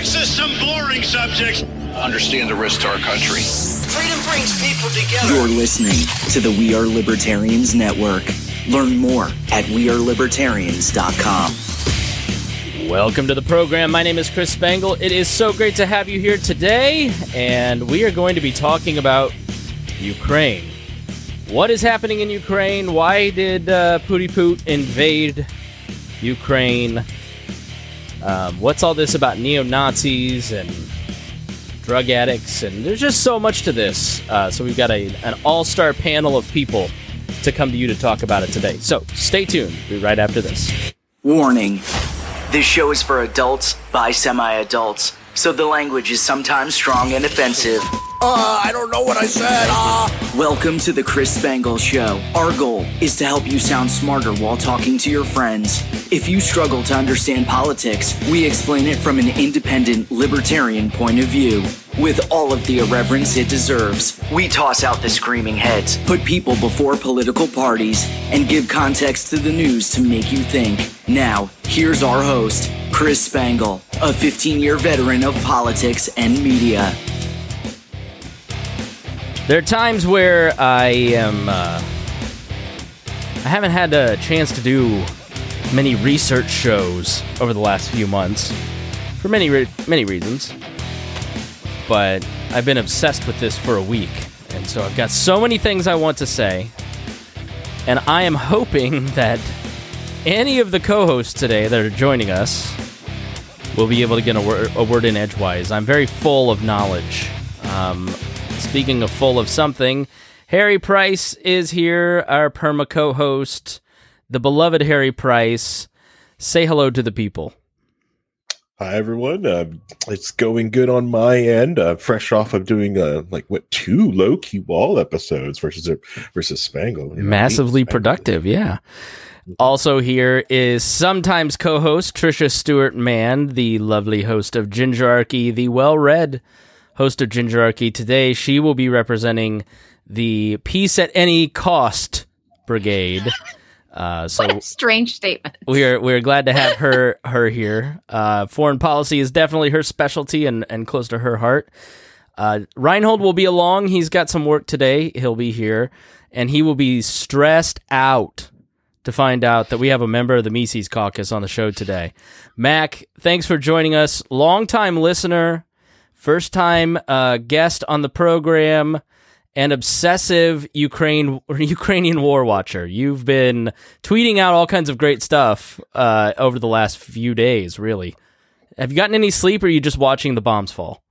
access some boring subjects. Understand the risk to our country. Freedom brings people together. You're listening to the We Are Libertarians Network. Learn more at wearelibertarians.com. Welcome to the program. My name is Chris Spangle. It is so great to have you here today, and we are going to be talking about Ukraine. What is happening in Ukraine? Why did uh, Pooty Poot invade Ukraine? Um, what's all this about neo Nazis and drug addicts? And there's just so much to this. Uh, so we've got a, an all star panel of people to come to you to talk about it today. So stay tuned. Be right after this. Warning this show is for adults by semi adults, so the language is sometimes strong and offensive. Uh, I don't know what I said. Uh. Welcome to the Chris Spangle Show. Our goal is to help you sound smarter while talking to your friends. If you struggle to understand politics, we explain it from an independent, libertarian point of view. With all of the irreverence it deserves, we toss out the screaming heads, put people before political parties, and give context to the news to make you think. Now, here's our host, Chris Spangle, a 15 year veteran of politics and media. There are times where I am. Uh, I haven't had a chance to do many research shows over the last few months for many re- many reasons. But I've been obsessed with this for a week, and so I've got so many things I want to say, and I am hoping that any of the co-hosts today that are joining us will be able to get a, wor- a word in edgewise. I'm very full of knowledge. Um, Speaking of full of something, Harry Price is here, our perma co host, the beloved Harry Price. Say hello to the people. Hi everyone. Uh, it's going good on my end. Uh, fresh off of doing uh, like what two low key wall episodes versus versus Spangle. You know, Massively Spangle. productive, yeah. Also here is sometimes co-host Trisha Stewart Mann, the lovely host of Gingerarchy, the well-read host of Gingerarchy. Today, she will be representing the Peace at Any Cost Brigade. Uh, so what a strange statement. We're we're glad to have her her here. Uh, foreign policy is definitely her specialty and, and close to her heart. Uh, Reinhold will be along. He's got some work today. He'll be here, and he will be stressed out to find out that we have a member of the Mises Caucus on the show today. Mac, thanks for joining us. Longtime listener, first time uh, guest on the program, and obsessive Ukraine Ukrainian war watcher. You've been tweeting out all kinds of great stuff uh, over the last few days. Really, have you gotten any sleep, or are you just watching the bombs fall?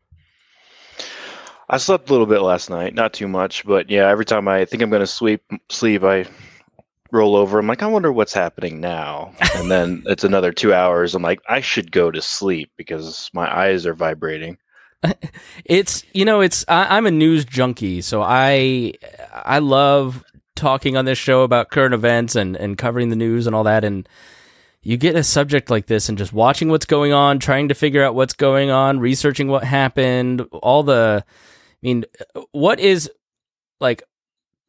I slept a little bit last night, not too much, but yeah, every time I think I'm going to sleep, sleep, I roll over. I'm like, I wonder what's happening now. And then it's another two hours. I'm like, I should go to sleep because my eyes are vibrating. it's you know it's I, am a news junkie, so I I love talking on this show about current events and and covering the news and all that. And you get a subject like this and just watching what's going on, trying to figure out what's going on, researching what happened, all the. I mean, what is like?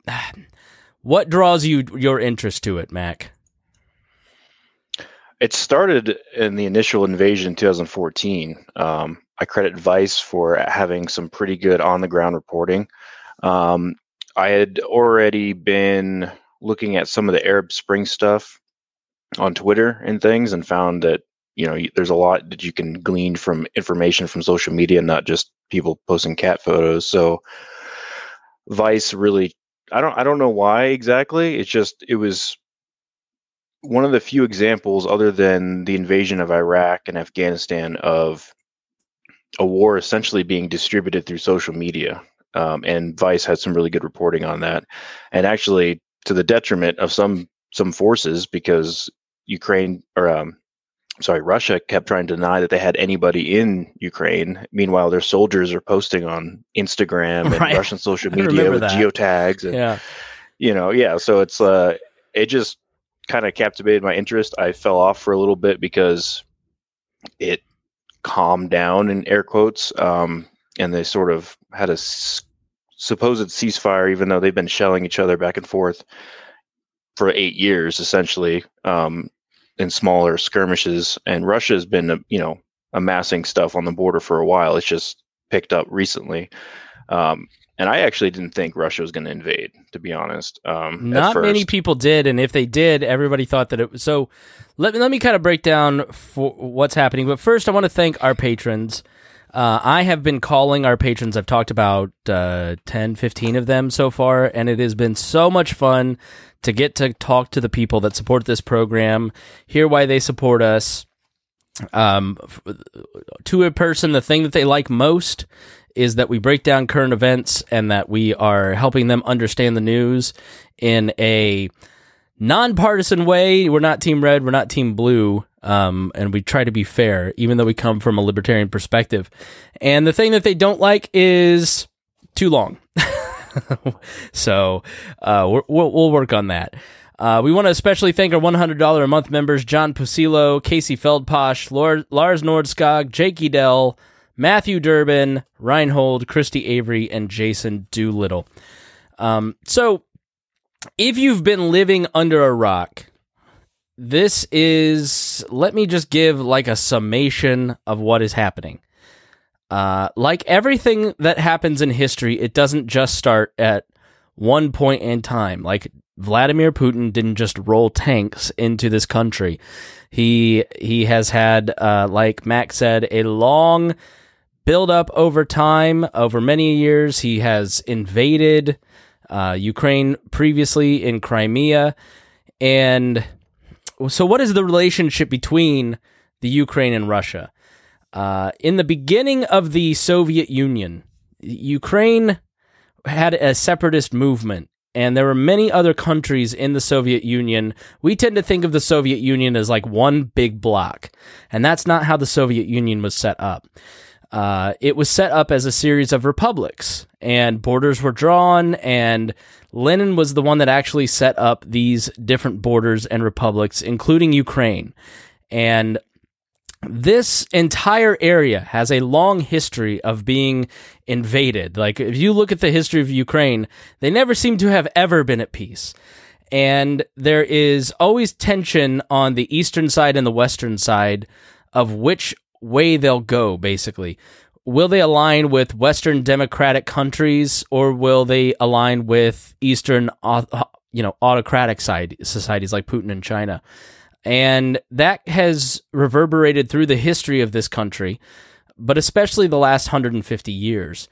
What draws you your interest to it, Mac? It started in the initial invasion in 2014. Um, I credit Vice for having some pretty good on the ground reporting. Um, I had already been looking at some of the Arab Spring stuff on Twitter and things and found that you know there's a lot that you can glean from information from social media not just people posting cat photos so vice really i don't i don't know why exactly it's just it was one of the few examples other than the invasion of iraq and afghanistan of a war essentially being distributed through social media. Um, and Vice had some really good reporting on that, and actually to the detriment of some some forces because Ukraine or um, sorry Russia kept trying to deny that they had anybody in Ukraine. Meanwhile, their soldiers are posting on Instagram and right. Russian social media with that. geotags and yeah. you know yeah. So it's uh it just kind of captivated my interest. I fell off for a little bit because it calm down in air quotes um, and they sort of had a s- supposed ceasefire even though they've been shelling each other back and forth for eight years essentially um, in smaller skirmishes and russia has been uh, you know amassing stuff on the border for a while. It's just picked up recently. Um, and I actually didn't think Russia was going to invade, to be honest. Um, Not many people did, and if they did, everybody thought that it was. So let me let me kind of break down for what's happening. But first, I want to thank our patrons. Uh, I have been calling our patrons. I've talked about uh, 10, 15 of them so far, and it has been so much fun to get to talk to the people that support this program, hear why they support us. Um, to a person, the thing that they like most is that we break down current events and that we are helping them understand the news in a nonpartisan way. We're not team red, we're not team blue. Um, and we try to be fair, even though we come from a libertarian perspective. And the thing that they don't like is too long. so uh, we will we'll work on that. Uh, we want to especially thank our $100 a month members John Pusilo, Casey Feldposh, Lars Nordskog, Jake Edel, Matthew Durbin, Reinhold, Christy Avery, and Jason Doolittle. Um, so, if you've been living under a rock, this is, let me just give like a summation of what is happening. Uh, like everything that happens in history, it doesn't just start at one point in time. Like Vladimir Putin didn't just roll tanks into this country. He he has had, uh, like Mac said, a long build up over time, over many years. He has invaded uh, Ukraine previously in Crimea. And so, what is the relationship between the Ukraine and Russia? Uh, in the beginning of the Soviet Union, Ukraine had a separatist movement, and there were many other countries in the Soviet Union. We tend to think of the Soviet Union as like one big block, and that's not how the Soviet Union was set up. Uh, it was set up as a series of republics, and borders were drawn, and Lenin was the one that actually set up these different borders and republics, including Ukraine. And this entire area has a long history of being invaded. Like, if you look at the history of Ukraine, they never seem to have ever been at peace. And there is always tension on the eastern side and the western side of which way they'll go, basically. Will they align with Western democratic countries or will they align with Eastern, uh, you know, autocratic side societies like Putin and China? And that has reverberated through the history of this country, but especially the last 150 years.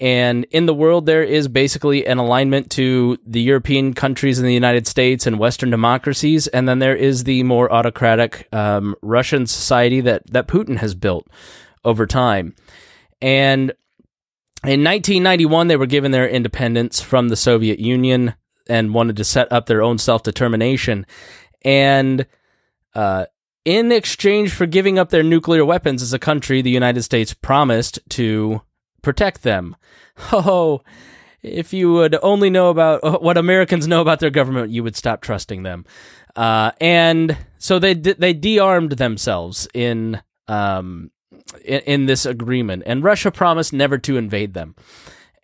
And in the world, there is basically an alignment to the European countries in the United States and Western democracies. And then there is the more autocratic um, Russian society that, that Putin has built over time. And in 1991, they were given their independence from the Soviet Union and wanted to set up their own self determination. And uh, in exchange for giving up their nuclear weapons as a country, the United States promised to protect them. Oh, if you would only know about what Americans know about their government, you would stop trusting them. Uh, and so they they de-armed themselves in um in, in this agreement, and Russia promised never to invade them.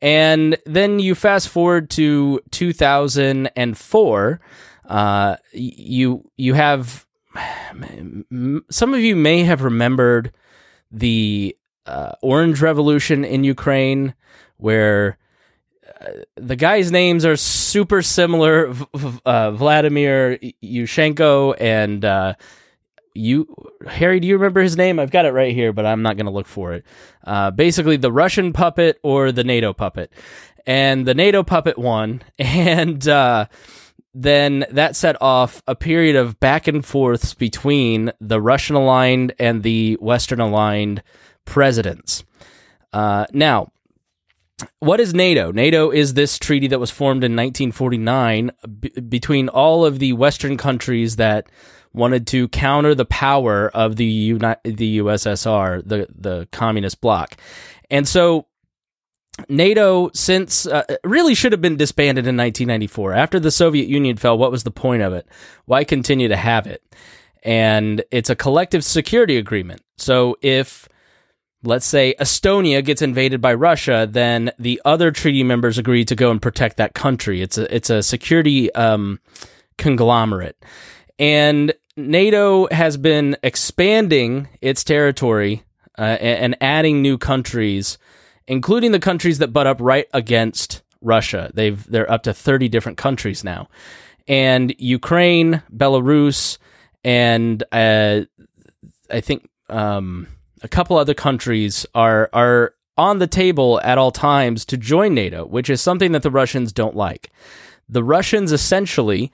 And then you fast forward to 2004. Uh, you you have some of you may have remembered the uh, Orange Revolution in Ukraine, where uh, the guys' names are super similar uh, Vladimir Yushchenko and uh, you Harry, do you remember his name? I've got it right here, but I'm not going to look for it. Uh, basically, the Russian puppet or the NATO puppet, and the NATO puppet won, and uh, then that set off a period of back and forths between the Russian aligned and the Western aligned presidents. Uh, now, what is NATO? NATO is this treaty that was formed in 1949 b- between all of the Western countries that wanted to counter the power of the Uni- the USSR, the the communist bloc, and so NATO, since uh, really should have been disbanded in 1994 after the Soviet Union fell. What was the point of it? Why continue to have it? And it's a collective security agreement. So if let's say Estonia gets invaded by Russia, then the other treaty members agree to go and protect that country. It's a it's a security um, conglomerate, and NATO has been expanding its territory uh, and, adding new countries, including the countries that butt up right against Russia. They've they're up to 30 different countries now. And Ukraine, Belarus, and uh, I think um, a couple other countries are are on the table at all times to join NATO, which is something that the Russians don't like. The Russians essentially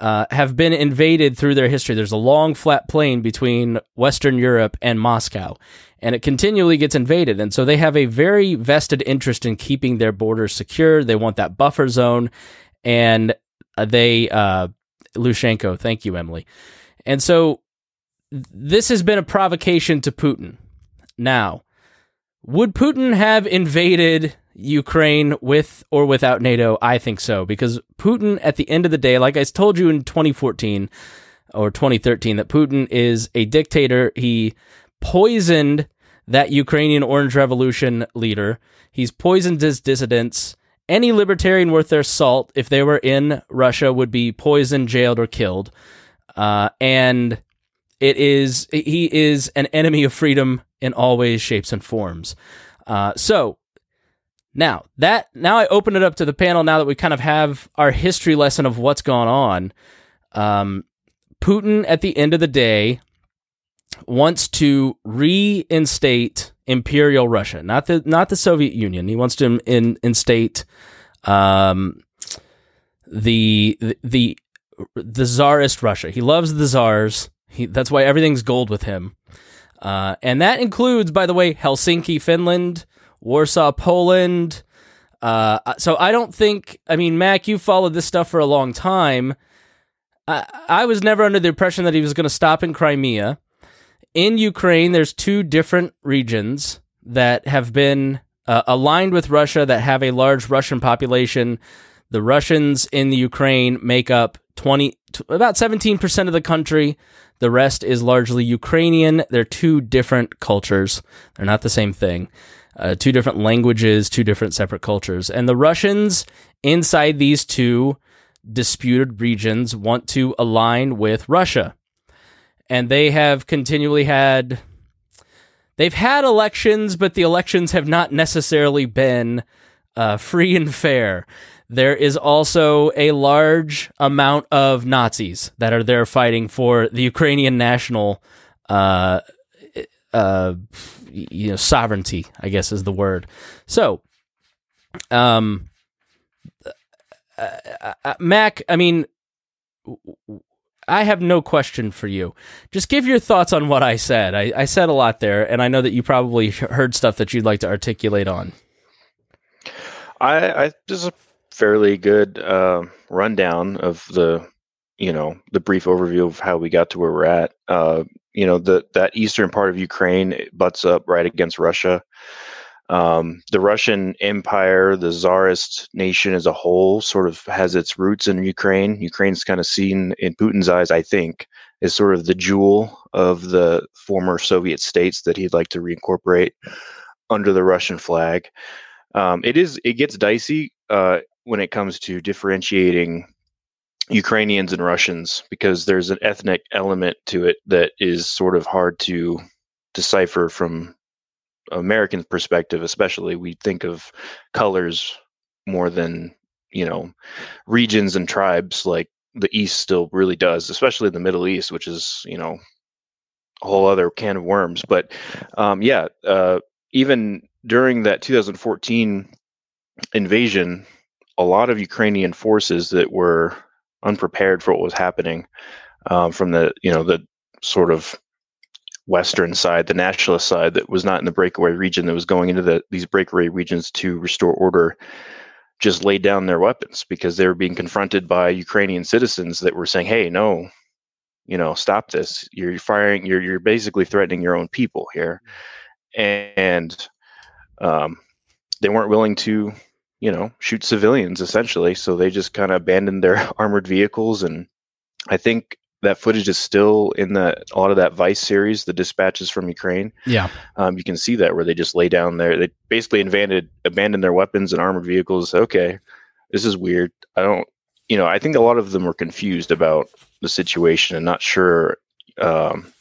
uh, have been invaded through their history. There's a long flat plain between Western Europe and Moscow, and it continually gets invaded. And so they have a very vested interest in keeping their borders secure. They want that buffer zone, and uh, they, uh, Lushenko, thank you, Emily. And so this has been a provocation to Putin. Now, would Putin have invaded Ukraine with or without NATO? I think so, because Putin, at the end of the day, like I told you in 2014 or 2013, that Putin is a dictator. He poisoned that Ukrainian Orange Revolution leader. He's poisoned his dissidents. Any libertarian worth their salt, if they were in Russia, would be poisoned, jailed, or killed. Uh, and it is he is an enemy of freedom in all ways, shapes, and forms. Uh, so now that now I open it up to the panel. Now that we kind of have our history lesson of what's gone on, um, Putin at the end of the day wants to reinstate imperial Russia, not the not the Soviet Union. He wants to in, instate um, the, the the the czarist Russia. He loves the czars. He, that's why everything's gold with him. Uh, and that includes, by the way, Helsinki, Finland, Warsaw, Poland. Uh, so I don't think, I mean, Mac, you followed this stuff for a long time. I, I was never under the impression that he was going to stop in Crimea. In Ukraine, there's two different regions that have been uh, aligned with Russia that have a large Russian population. The Russians in the Ukraine make up 20, about 17% of the country. The rest is largely Ukrainian. They're two different cultures. They're not the same thing. Uh, two different languages, two different separate cultures. And the Russians inside these two disputed regions want to align with Russia. And they have continually had they've had elections, but the elections have not necessarily been uh, free and fair. There is also a large amount of Nazis that are there fighting for the Ukrainian national, uh, uh, you know, sovereignty. I guess is the word. So, um, uh, uh, Mac, I mean, I have no question for you. Just give your thoughts on what I said. I, I said a lot there, and I know that you probably heard stuff that you'd like to articulate on. I, I just fairly good uh, rundown of the you know the brief overview of how we got to where we're at. Uh, you know the that eastern part of Ukraine butts up right against Russia. Um, the Russian Empire, the Tsarist nation as a whole, sort of has its roots in Ukraine. Ukraine's kind of seen in Putin's eyes, I think, as sort of the jewel of the former Soviet states that he'd like to reincorporate under the Russian flag. Um, it is it gets dicey uh, when it comes to differentiating Ukrainians and Russians because there's an ethnic element to it that is sort of hard to decipher from American perspective, especially. We think of colors more than you know regions and tribes like the East still really does, especially the Middle East, which is you know a whole other can of worms. But um, yeah, uh, even during that 2014 invasion, a lot of Ukrainian forces that were unprepared for what was happening um, from the you know the sort of western side, the nationalist side that was not in the breakaway region that was going into the, these breakaway regions to restore order just laid down their weapons because they were being confronted by Ukrainian citizens that were saying, "Hey, no, you know, stop this. You're firing. You're you're basically threatening your own people here," and um, they weren't willing to you know, shoot civilians essentially. So they just kind of abandoned their armored vehicles. And I think that footage is still in the a lot of that Vice series, the dispatches from Ukraine. Yeah, um, you can see that where they just lay down there. They basically abandoned abandoned their weapons and armored vehicles. Okay, this is weird. I don't, you know, I think a lot of them were confused about the situation and not sure. Um,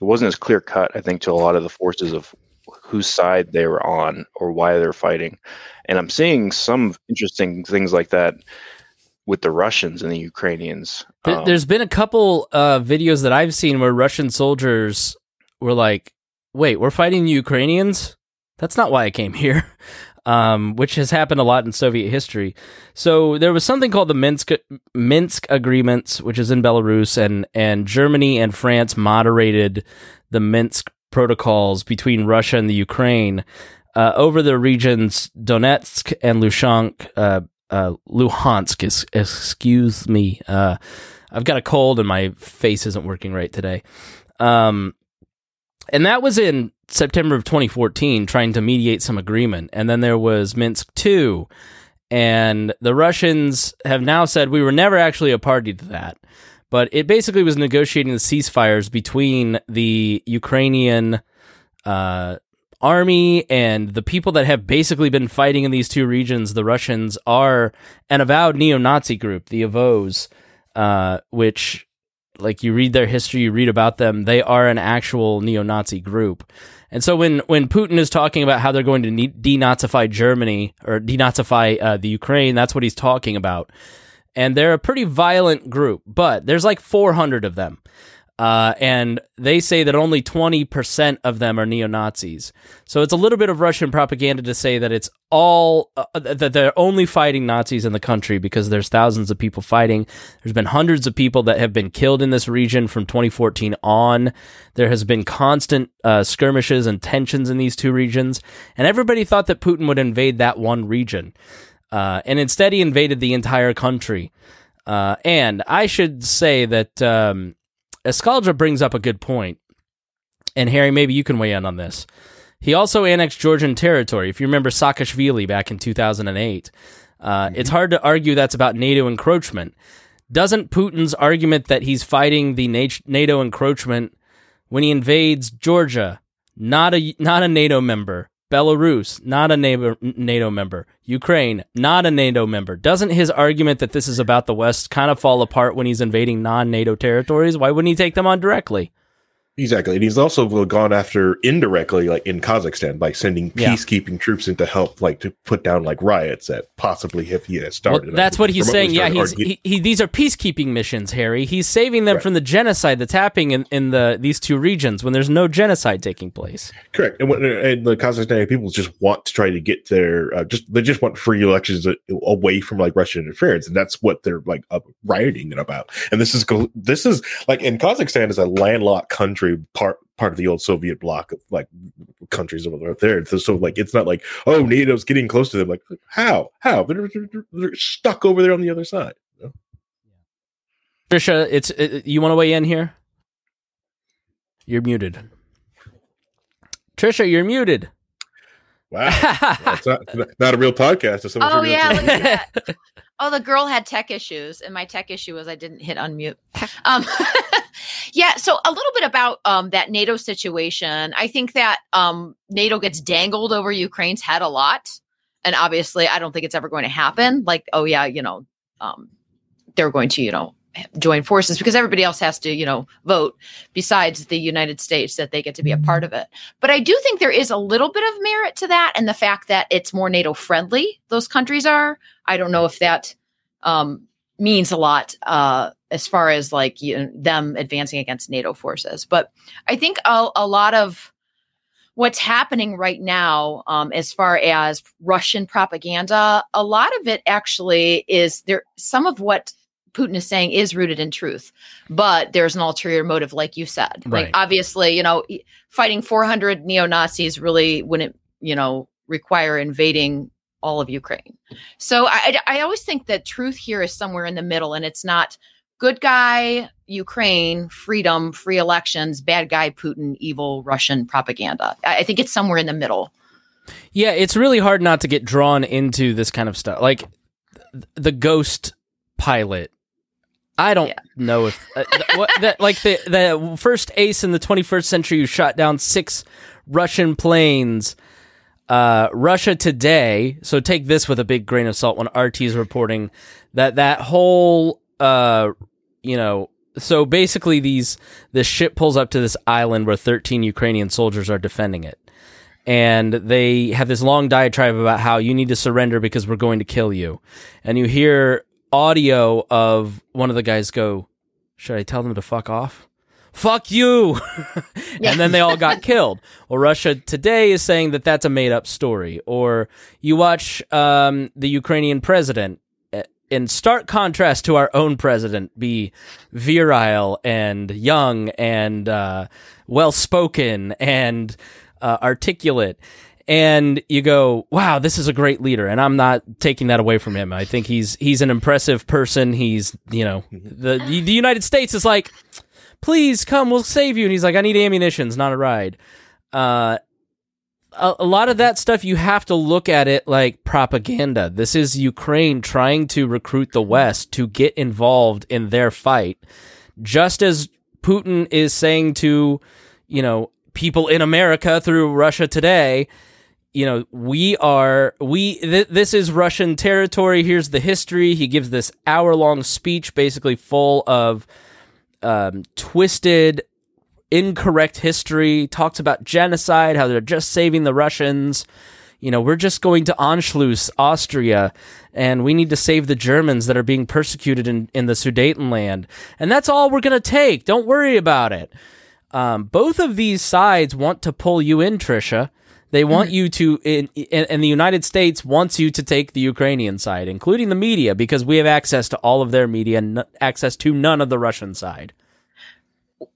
it wasn't as clear cut, I think, to a lot of the forces of whose side they were on or why they're fighting. And I'm seeing some interesting things like that with the Russians and the Ukrainians. Um, There's been a couple uh, videos that I've seen where Russian soldiers were like, "Wait, we're fighting the Ukrainians? That's not why I came here." Um, which has happened a lot in Soviet history. So there was something called the Minsk Minsk agreements, which is in Belarus, and and Germany and France moderated the Minsk protocols between Russia and the Ukraine uh, over the regions Donetsk and Luhansk. Uh, uh, Luhansk, is, excuse me. Uh, I've got a cold and my face isn't working right today. Um, and that was in September of 2014, trying to mediate some agreement. And then there was Minsk 2. And the Russians have now said we were never actually a party to that. But it basically was negotiating the ceasefires between the Ukrainian uh, army and the people that have basically been fighting in these two regions. The Russians are an avowed neo Nazi group, the Azov, uh, which, like, you read their history, you read about them, they are an actual neo Nazi group. And so when, when Putin is talking about how they're going to denazify Germany or denazify uh, the Ukraine, that's what he's talking about and they're a pretty violent group, but there's like 400 of them. Uh, and they say that only 20% of them are neo Nazis. So it's a little bit of Russian propaganda to say that it's all, uh, that they're only fighting Nazis in the country because there's thousands of people fighting. There's been hundreds of people that have been killed in this region from 2014 on. There has been constant uh, skirmishes and tensions in these two regions. And everybody thought that Putin would invade that one region. Uh, and instead, he invaded the entire country. Uh, and I should say that um, Escaldra brings up a good point. And Harry, maybe you can weigh in on this. He also annexed Georgian territory. If you remember Saakashvili back in 2008, uh, mm-hmm. it's hard to argue that's about NATO encroachment. Doesn't Putin's argument that he's fighting the NATO encroachment when he invades Georgia, not a not a NATO member, Belarus, not a NATO member. Ukraine, not a NATO member. Doesn't his argument that this is about the West kind of fall apart when he's invading non NATO territories? Why wouldn't he take them on directly? Exactly. And he's also gone after indirectly, like in Kazakhstan, by sending peacekeeping yeah. troops in to help, like to put down like riots that possibly if he had started. Well, that's what he's saying. Yeah, he's, he, he, these are peacekeeping missions, Harry. He's saving them right. from the genocide that's happening in, in the these two regions when there's no genocide taking place. Correct. And, and the Kazakhstani people just want to try to get their, uh, just, they just want free elections away from like Russian interference. And that's what they're like uh, rioting about. And this is, this is like in Kazakhstan is a landlocked country country part part of the old Soviet bloc of like countries over there. So, so like it's not like oh NATO's getting close to them. Like how how they're, they're, they're stuck over there on the other side. Trisha, it's it, you want to weigh in here? You're muted. Trisha, you're muted. Wow, that's not, not a real podcast. oh yeah, look at that. Oh, the girl had tech issues, and my tech issue was I didn't hit unmute. Um, yeah, so a little bit about um, that NATO situation. I think that um, NATO gets dangled over Ukraine's head a lot, and obviously, I don't think it's ever going to happen. Like, oh yeah, you know, um, they're going to, you know, join forces because everybody else has to, you know, vote besides the United States that they get to be a part of it. But I do think there is a little bit of merit to that and the fact that it's more NATO friendly, those countries are. I don't know if that um, means a lot uh, as far as like you know, them advancing against NATO forces. But I think a, a lot of what's happening right now, um, as far as Russian propaganda, a lot of it actually is there. Some of what Putin is saying is rooted in truth, but there's an ulterior motive, like you said. Right. Like obviously, you know, fighting 400 neo Nazis really wouldn't, you know, require invading all of Ukraine. So I, I always think that truth here is somewhere in the middle, and it's not good guy Ukraine, freedom, free elections, bad guy Putin, evil Russian propaganda. I, I think it's somewhere in the middle. Yeah, it's really hard not to get drawn into this kind of stuff. Like the ghost pilot I don't yeah. know if uh, what, that like the the first ace in the 21st century who shot down six Russian planes. Uh, Russia Today. So take this with a big grain of salt. When RT is reporting that that whole, uh, you know, so basically these this ship pulls up to this island where 13 Ukrainian soldiers are defending it, and they have this long diatribe about how you need to surrender because we're going to kill you. And you hear audio of one of the guys go, "Should I tell them to fuck off?" Fuck you. and then they all got killed. Well, Russia today is saying that that's a made up story. Or you watch um, the Ukrainian president uh, in stark contrast to our own president be virile and young and uh, well spoken and uh, articulate and you go wow this is a great leader. And i'm not taking that away from him. I think he's he's an impressive person. He's you know the the united states is like please come we'll save you. And he's like i need ammunitions not a ride. Uh a, a lot of that stuff you have to look at it like propaganda. This is Ukraine trying to recruit the West to get involved in their fight, just as Putin is saying to, you know, people in America through Russia today, you know, we are we th- this is Russian territory. Here's the history. He gives this hour long speech, basically full of um, twisted incorrect history, talks about genocide, how they're just saving the Russians. You know, we're just going to Anschluss, Austria, and we need to save the Germans that are being persecuted in, in the Sudetenland. And that's all we're going to take. Don't worry about it. Um, both of these sides want to pull you in, Trisha. They want you to, in, in, and the United States wants you to take the Ukrainian side, including the media, because we have access to all of their media, and access to none of the Russian side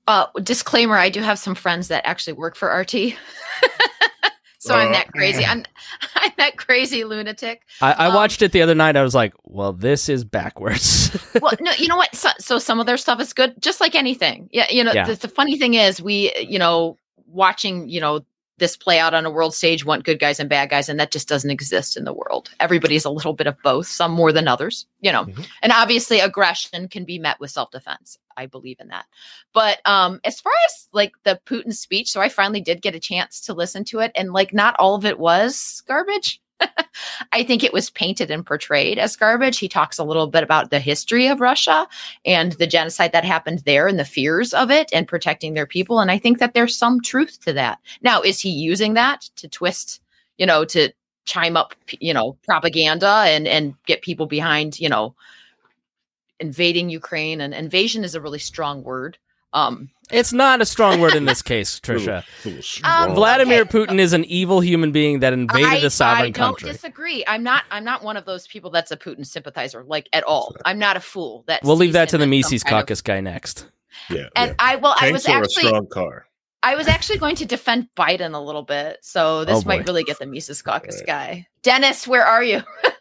uh, disclaimer: I do have some friends that actually work for RT, so I'm that crazy. I'm I'm that crazy lunatic. I, I Um, watched it the other night. I was like, "Well, this is backwards." well, no, you know what? So, so some of their stuff is good, just like anything. Yeah, you know. Yeah. The, the funny thing is, we, you know, watching, you know, this play out on a world stage, want good guys and bad guys, and that just doesn't exist in the world. Everybody's a little bit of both, some more than others, you know. Mhm. And obviously, aggression can be met with self defense. I believe in that. But um, as far as like the Putin speech, so I finally did get a chance to listen to it, and like not all of it was garbage. I think it was painted and portrayed as garbage. He talks a little bit about the history of Russia and the genocide that happened there and the fears of it and protecting their people. And I think that there's some truth to that. Now, is he using that to twist, you know, to chime up, you know, propaganda and and get people behind, you know, invading Ukraine? And invasion is a really strong word. Um, it's not a strong word in this case, Trisha. Um. Vladimir Okay. Putin is an evil human being that invaded I, a sovereign country. I don't disagree. I'm not. I'm not one of those people that's a Putin sympathizer, like at all. I'm not a fool. That We'll leave that to the as Mises kind of- caucus guy next. yeah, And yeah. I well, I was actually a strong car. I was actually going to defend Biden a little bit, so this Oh, might really get the Mises Caucus Right. guy. Dennis, where are you?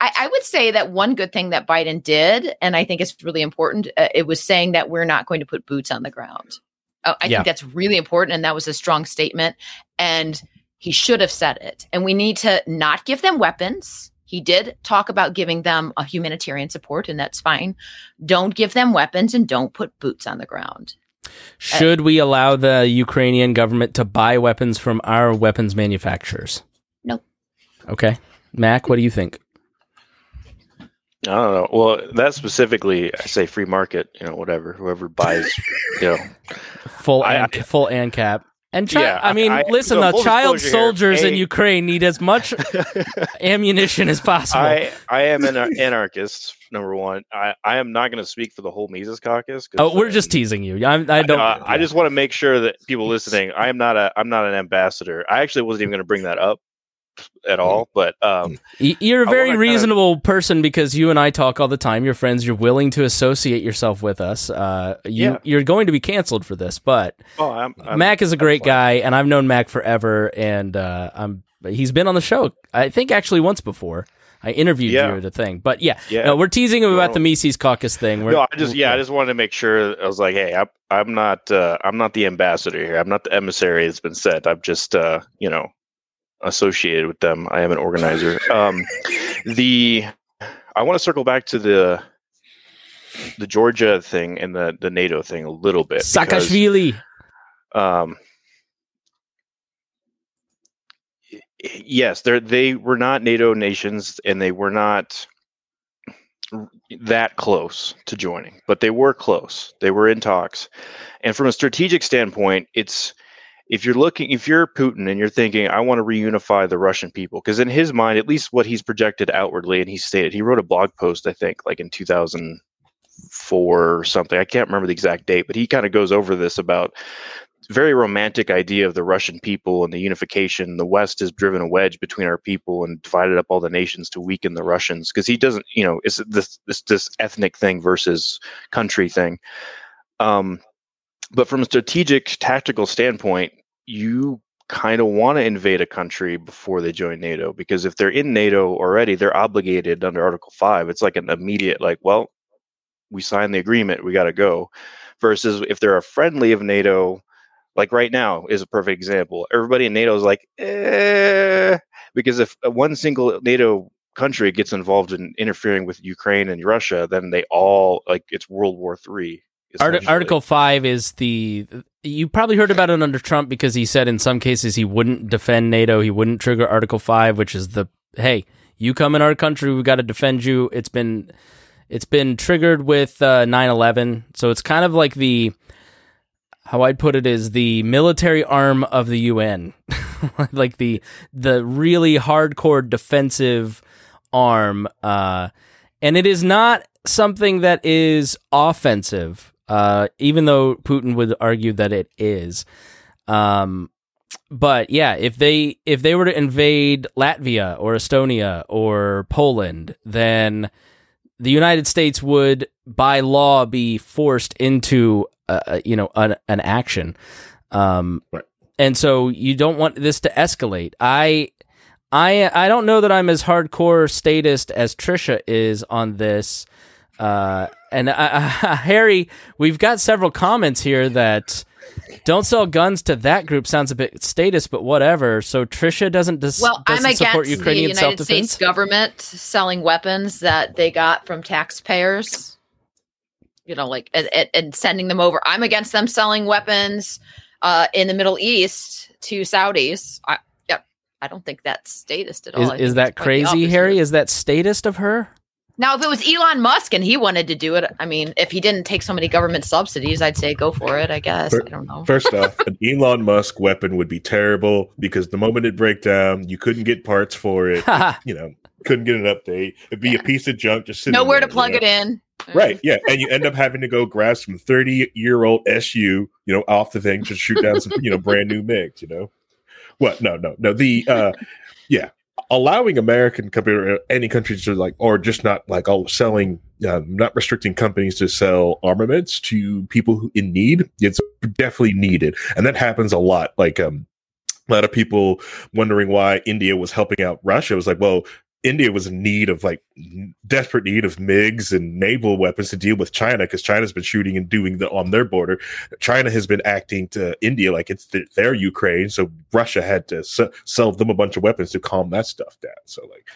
I, I would say that one good thing that Biden did, and I think it's really important, uh, it was saying that we're not going to put boots on the ground. Uh, I Yeah. think that's really important, and that was a strong statement. And he should have said it. And we need to not give them weapons. He did talk about giving them a humanitarian support, and that's fine. Don't give them weapons and don't put boots on the ground. Should we allow the Ukrainian government to buy weapons from our weapons manufacturers? Nope. Okay. Mac, what do you think? I don't know. Well, that specifically, I say free market. You know, whatever. Whoever buys, you know, Full I- and, full ANCAP. And chi- Yeah, I mean, I- listen, so the child disclosure here, soldiers in Ukraine need as much ammunition as possible. I I am an anarchist. Number one, I, I am not going to speak for the whole Mises Caucus. oh, we're uh, just teasing you. I'm, I don't. uh, I just want to make sure that people listening, I am not a I'm not an ambassador. I actually wasn't even going to bring that up at all. But um, You're a very wanna kinda- reasonable person because you and I talk all the time. You're friends. You're willing to associate yourself with us. Uh, you, Yeah. You're going to be canceled for this, but oh, I'm, I'm Mac is a great guy, and I've known Mac forever. And uh, I'm he's been on the show. I think actually once before. I interviewed Yeah. you at a thing, but yeah, Yeah. no, we're teasing him about the Mises Caucus thing. We're, no, I just yeah, I just wanted to make sure. I was like, hey, I'm I'm not uh, I'm not the ambassador here. I'm not the emissary that's been sent. I'm just uh, you know associated with them. I am an organizer. Um, the I want to circle back to the the Georgia thing and the the NATO thing a little bit. because, um, yes, they they were not NATO nations, and they were not that close to joining, but they were close. They were in talks, and from a strategic standpoint, it's if you're looking, if you're Putin and you're thinking, I want to reunify the Russian people, because in his mind, at least what he's projected outwardly, and he stated, he wrote a blog post, I think, like in 2004 or something. I can't remember the exact date, but he kind of goes over this about very romantic idea of the Russian people and the unification. The West has driven a wedge between our people and divided up all the nations to weaken the Russians because he doesn't, you know, it's this this this ethnic thing versus country thing. Um, but from a strategic tactical standpoint, you kind of want to invade a country before they join NATO because if they're in NATO already, they're obligated under Article 5. It's like an immediate like, well, we signed the agreement, we got to go. Versus if they're a friendly of NATO, like right now is a perfect example. Everybody in NATO is like, eh, because if one single NATO country gets involved in interfering with Ukraine and Russia, then they all like it's World War Three. Art- Article five is the you probably heard about it under Trump because he said in some cases he wouldn't defend NATO, he wouldn't trigger Article five, which is the hey, you come in our country, we got to defend you. It's been it's been triggered with uh, 9/11, so it's kind of like the how I'd put it is the military arm of the UN, like the the really hardcore defensive arm, uh, and it is not something that is offensive uh, even though Putin would argue that it is. Um, but yeah, if they if they were to invade Latvia or Estonia or Poland, then the United States would, by law, be forced into uh, you know an, an action. Um, right. And so you don't want this to escalate. I I I don't know that I'm as hardcore statist as Trisha is on this. Uh, and uh, uh, Harry, we've got several comments here that don't sell guns to that group sounds a bit statist, but whatever. So Trisha doesn't dis- well, doesn't I'm support Ukrainian the United. States government selling weapons that they got from taxpayers. You know, like and, and- sending them over. I'm against them selling weapons uh, in the Middle East to Saudis. I, yep, I don't think that's statist at all. Is, is that crazy. Harry? Is that statist of her? Now, if it was Elon Musk and he wanted to do it, I mean, if he didn't take so many government subsidies, I'd say go for it. I guess I don't know. First off, an Elon Musk weapon would be terrible because the moment it break down, you couldn't get parts for it. you know, couldn't get an update. It'd be a piece of junk just sitting Nowhere there, to plug you know? it in. Right, yeah, and you end up having to go grab some thirty-year-old SU, you know, off the thing to shoot down some, you know, brand new MiGs. You know, what? No, no, no. The uh, yeah, allowing American company any countries to like, or just not like all selling, uh, not restricting companies to sell armaments to people who in need. It's definitely needed, and that happens a lot. Like, um, a lot of people wondering why India was helping out Russia. It was like, well, India was in need of like desperate need of MiGs and naval weapons to deal with China because China's been shooting and doing the on their border. China has been acting to India like it's th- their Ukraine, so Russia had to s- sell them a bunch of weapons to calm that stuff down. So like,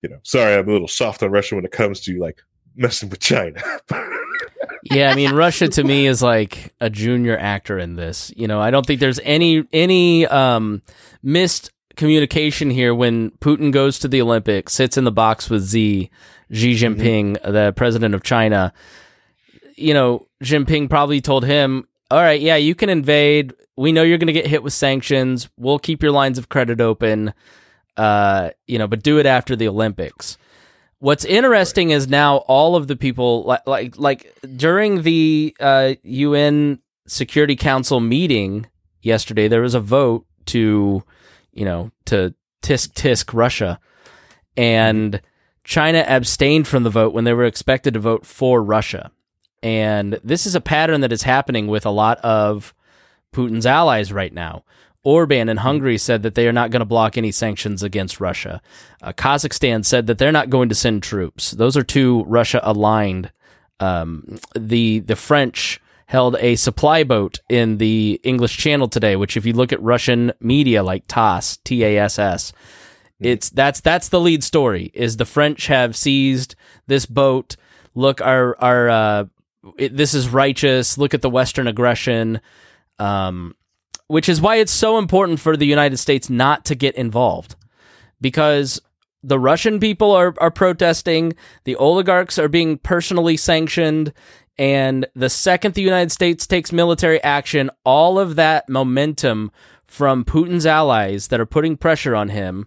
you know, sorry, I'm a little soft on Russia when it comes to like messing with China. yeah, I mean Russia to me is like a junior actor in this. You know, I don't think there's any any um missed communication here when Putin goes to the Olympics, sits in the box with Xi, Xi Jinping, the president of China. You know, Jinping probably told him, "All right, yeah, you can invade. We know you're going to get hit with sanctions. We'll keep your lines of credit open. Uh, you know, but do it after the Olympics." What's interesting is now all of the people like like like during the uh, UN Security Council meeting yesterday, there was a vote to, you know, to tisk tisk Russia, and China abstained from the vote when they were expected to vote for Russia, and this is a pattern that is happening with a lot of Putin's allies right now. Orban in Hungary said that they are not going to block any sanctions against Russia. Uh, Kazakhstan said that they're not going to send troops. Those are two Russia aligned. Um, the the French held a supply boat in the English Channel today, which if you look at Russian media like TASS, T A S S, it's that's that's the lead story. Is the French have seized this boat? Look, our our uh, it, this is righteous. Look at the Western aggression. Um, which is why it's so important for the United States not to get involved because the Russian people are, are protesting, the oligarchs are being personally sanctioned. And the second the United States takes military action, all of that momentum from Putin's allies that are putting pressure on him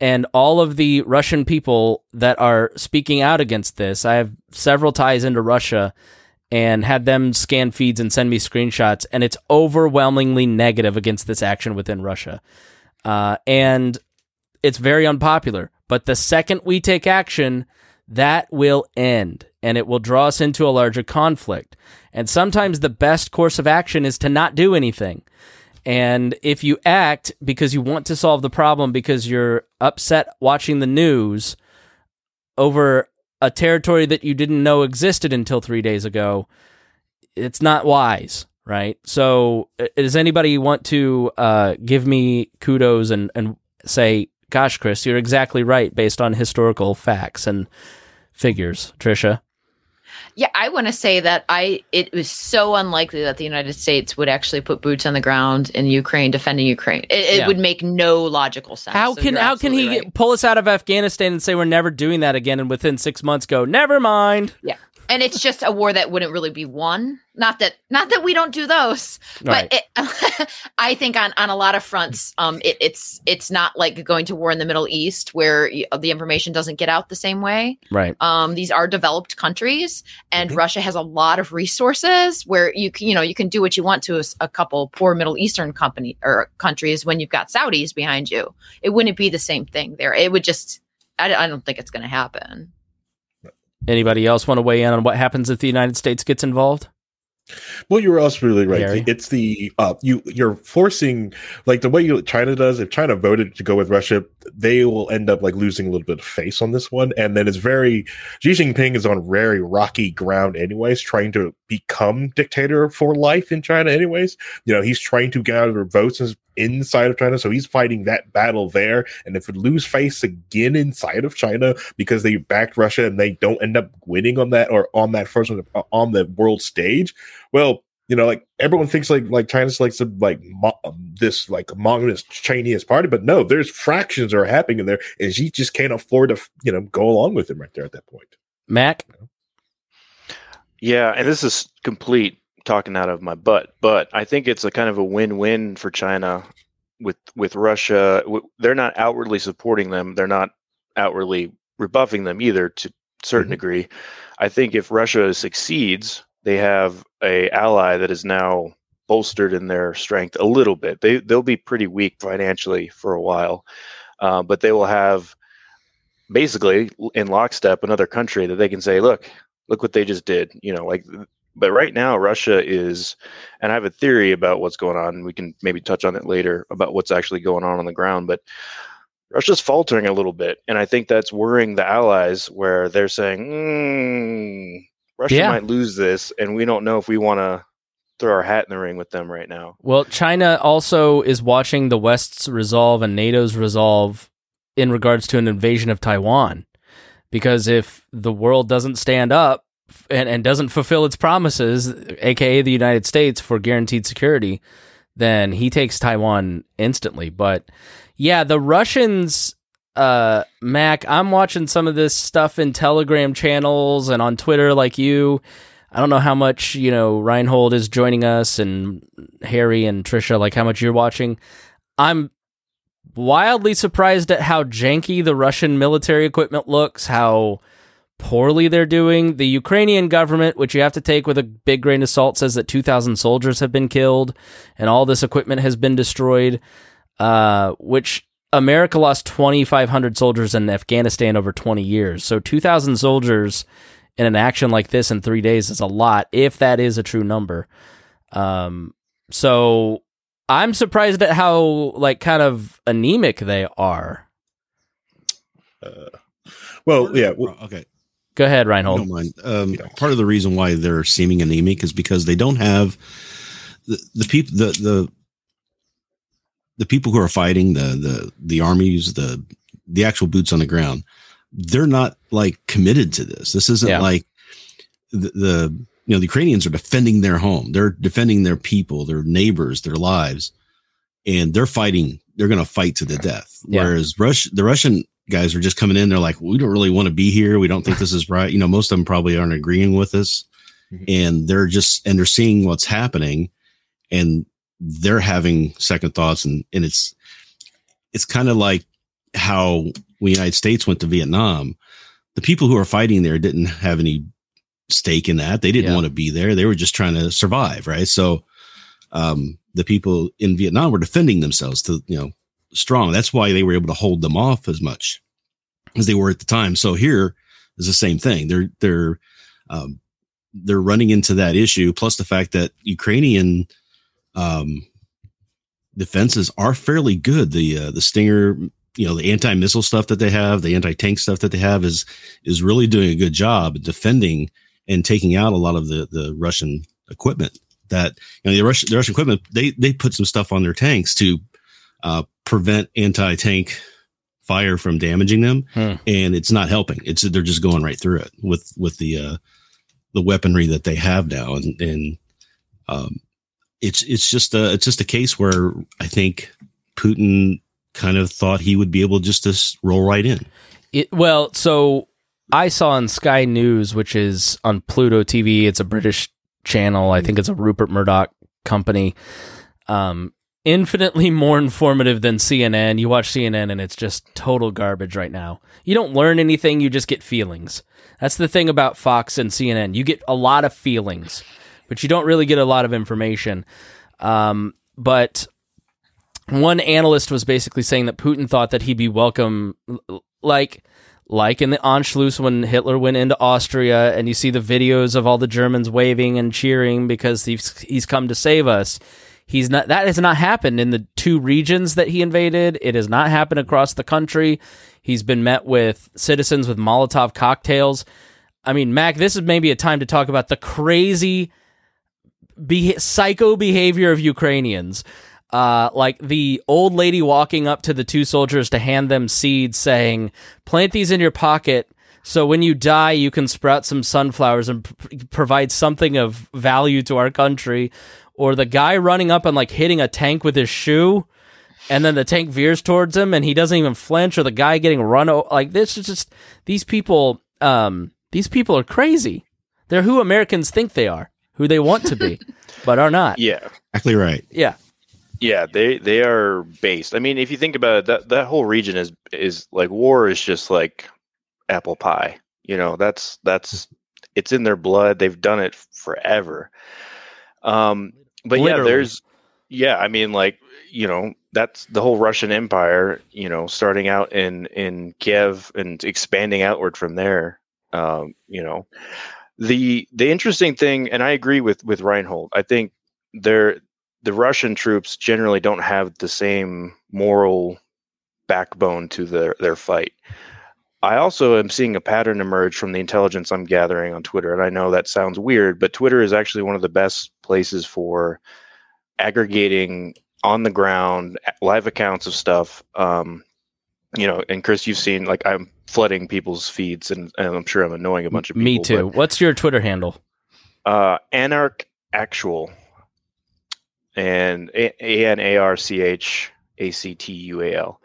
and all of the Russian people that are speaking out against this. I have several ties into Russia and had them scan feeds and send me screenshots, and it's overwhelmingly negative against this action within Russia. Uh, and it's very unpopular. But the second we take action, that will end and it will draw us into a larger conflict. And sometimes the best course of action is to not do anything. And if you act because you want to solve the problem because you're upset watching the news over a territory that you didn't know existed until three days ago, it's not wise, right? So, uh, does anybody want to uh, give me kudos and, and say, gosh, Chris, you're exactly right based on historical facts and figures? Trisha? Yeah, I want to say that I it was so unlikely that the United States would actually put boots on the ground in Ukraine defending Ukraine. It, it Yeah. would make no logical sense. How So can how can he right. pull us out of Afghanistan and say we're never doing that again, and within six months go never mind? Yeah. And it's just a war that wouldn't really be won. Not that not that we don't do those, Right. but it, I think on on a lot of fronts, um, it, it's it's not like going to war in the Middle East where the information doesn't get out the same way. Right. Um, these are developed countries, and Russia has a lot of resources where you can, you know, you can do what you want to a couple poor Middle Eastern company or countries when you've got Saudis behind you. It wouldn't be the same thing there. It would just, I, I don't think it's going to happen. Anybody else want to weigh in on what happens if the United States gets involved? Well, you were also really right. Gary? It's the uh, you you're forcing like the way you, China does. If China voted to go with Russia, they will end up like losing a little bit of face on this one. And then it's very Xi Jinping is on very rocky ground, anyways, trying to become dictator for life in China. Anyways, you know he's trying to gather votes ins- inside of China, so he's fighting that battle there. And if it lose face again inside of China because they backed Russia and they don't end up winning on that or on that first one on the world stage, well, you know, like everyone thinks like like China's like some like mo- um, this like communist Chinese party, but no, there's fractions that are happening in there, and Xi just can't afford to you know go along with him right there at that point. Mac? Yeah, and this is complete talking out of my butt, but I think it's a kind of a win-win for China with with Russia. They're not outwardly supporting them. They're not outwardly rebuffing them either to a certain Mhm. degree. I think if Russia succeeds, they have a ally that is now bolstered in their strength a little bit. They they'll be pretty weak financially for a while, uh, but they will have basically in lockstep another country that they can say, look, look what they just did. You know, like but right now Russia is and I have a theory about what's going on. We can maybe touch on it later about what's actually going on on the ground, but Russia's faltering a little bit, and I think that's worrying the allies where they're saying, mm, Russia Yeah. might lose this, and we don't know if we want to throw our hat in the ring with them right now. Well, China also is watching the West's resolve and NATO's resolve in regards to an invasion of Taiwan. Because if the world doesn't stand up and, and doesn't fulfill its promises, aka the United States, for guaranteed security, then he takes Taiwan instantly. But yeah, the Russians, uh, Mac, I'm watching some of this stuff in Telegram channels and on Twitter, like you. I don't know how much you know Reinhold is joining us and Harry and Trisha, like how much you're watching. I'm wildly surprised at how janky the Russian military equipment looks, how poorly they're doing. The Ukrainian government, which you have to take with a big grain of salt, says that 2,000 soldiers have been killed and all this equipment has been destroyed, uh, which America lost 2,500 soldiers in Afghanistan over 20 years. So 2,000 soldiers in an action like this in three days is a lot, if that is a true number. Um, so I'm surprised at how like kind of anemic they are. Uh, well, yeah, well, okay. Go ahead, Reinhold. don't mind. Um, Part of the reason why they're seeming anemic is because they don't have the, the people the the the people who are fighting the the the armies the the actual boots on the ground. They're not like committed to this. This isn't Yeah. like the, the you know the Ukrainians are defending their home. They're defending their people, their neighbors, their lives, and they're fighting. They're going to fight to the death. Yeah. Whereas Rush, the Russian guys are just coming in. They're like, we don't really want to be here. We don't think this is right. You know, most of them probably aren't agreeing with us. Mhm. and they're just and they're seeing what's happening, and they're having second thoughts, and and it's it's kind of like how when the United States went to Vietnam, the people who are fighting there didn't have any stake in that. They didn't Yeah. want to be there. They were just trying to survive, right? So, um, the people in Vietnam were defending themselves to, you know, strong. That's why they were able to hold them off as much as they were at the time. So here is the same thing. They're, they're, um, they're running into that issue. Plus the fact that Ukrainian, um, defenses are fairly good. The, uh, the Stinger, you know, the anti missile stuff that they have, the anti tank stuff that they have is, is really doing a good job defending and taking out a lot of the, the Russian equipment that, you know, the Russian, the Russian equipment, they, they put some stuff on their tanks to, uh, prevent anti tank fire from damaging them. Hmm. And it's not helping. It's, they're just going right through it with, with the, uh, the weaponry that they have now. And, and, um, it's, it's just a, it's just a case where I think Putin kind of thought he would be able just to roll right in. It, well, so I saw on Sky News, which is on Pluto TV. It's a British channel. I think it's a Rupert Murdoch company. Um, infinitely more informative than CNN. You watch CNN and it's just total garbage right now. You don't learn anything. You just get feelings. That's the thing about Fox and CNN. You get a lot of feelings, but you don't really get a lot of information. Um, but one analyst was basically saying that Putin thought that he'd be welcome, like like in the Anschluss when Hitler went into Austria, and you see the videos of all the Germans waving and cheering because he's he's come to save us. He's not. That has not happened in the two regions that he invaded. It has not happened across the country. He's been met with citizens with Molotov cocktails. I mean, Mac, this is maybe a time to talk about the crazy be- psycho behavior of Ukrainians. Uh, like the old lady walking up to the two soldiers to hand them seeds, saying, "Plant these in your pocket, so when you die, you can sprout some sunflowers and p- provide something of value to our country." Or the guy running up and like hitting a tank with his shoe, and then the tank veers towards him, and he doesn't even flinch. Or the guy getting run o- like this is just these people. Um, these people are crazy. They're who Americans think they are, who they want to be, but are not. Yeah. Exactly right. Yeah. Yeah, they they are based. I mean, if you think about it, that that whole region is is like war is just like apple pie. You know, that's that's it's in their blood. They've done it forever. Um, but yeah, there's yeah. I mean, like you know, that's the whole Russian Empire. You know, starting out in in Kiev and expanding outward from there. Um, you know, the the interesting thing, and I agree with with Reinhold. I think there the Russian troops generally don't have the same moral backbone to their their fight. I also am seeing a pattern emerge from the intelligence I'm gathering on Twitter, and I know that sounds weird, but Twitter is actually one of the best places for aggregating on the ground live accounts of stuff. Um, you know, and Chris, you've seen like I'm flooding people's feeds, and, and I'm sure I'm annoying a bunch of people. Me too. What's your Twitter handle? Uh, Anarch Actual, and A N A R C H A C T U A L.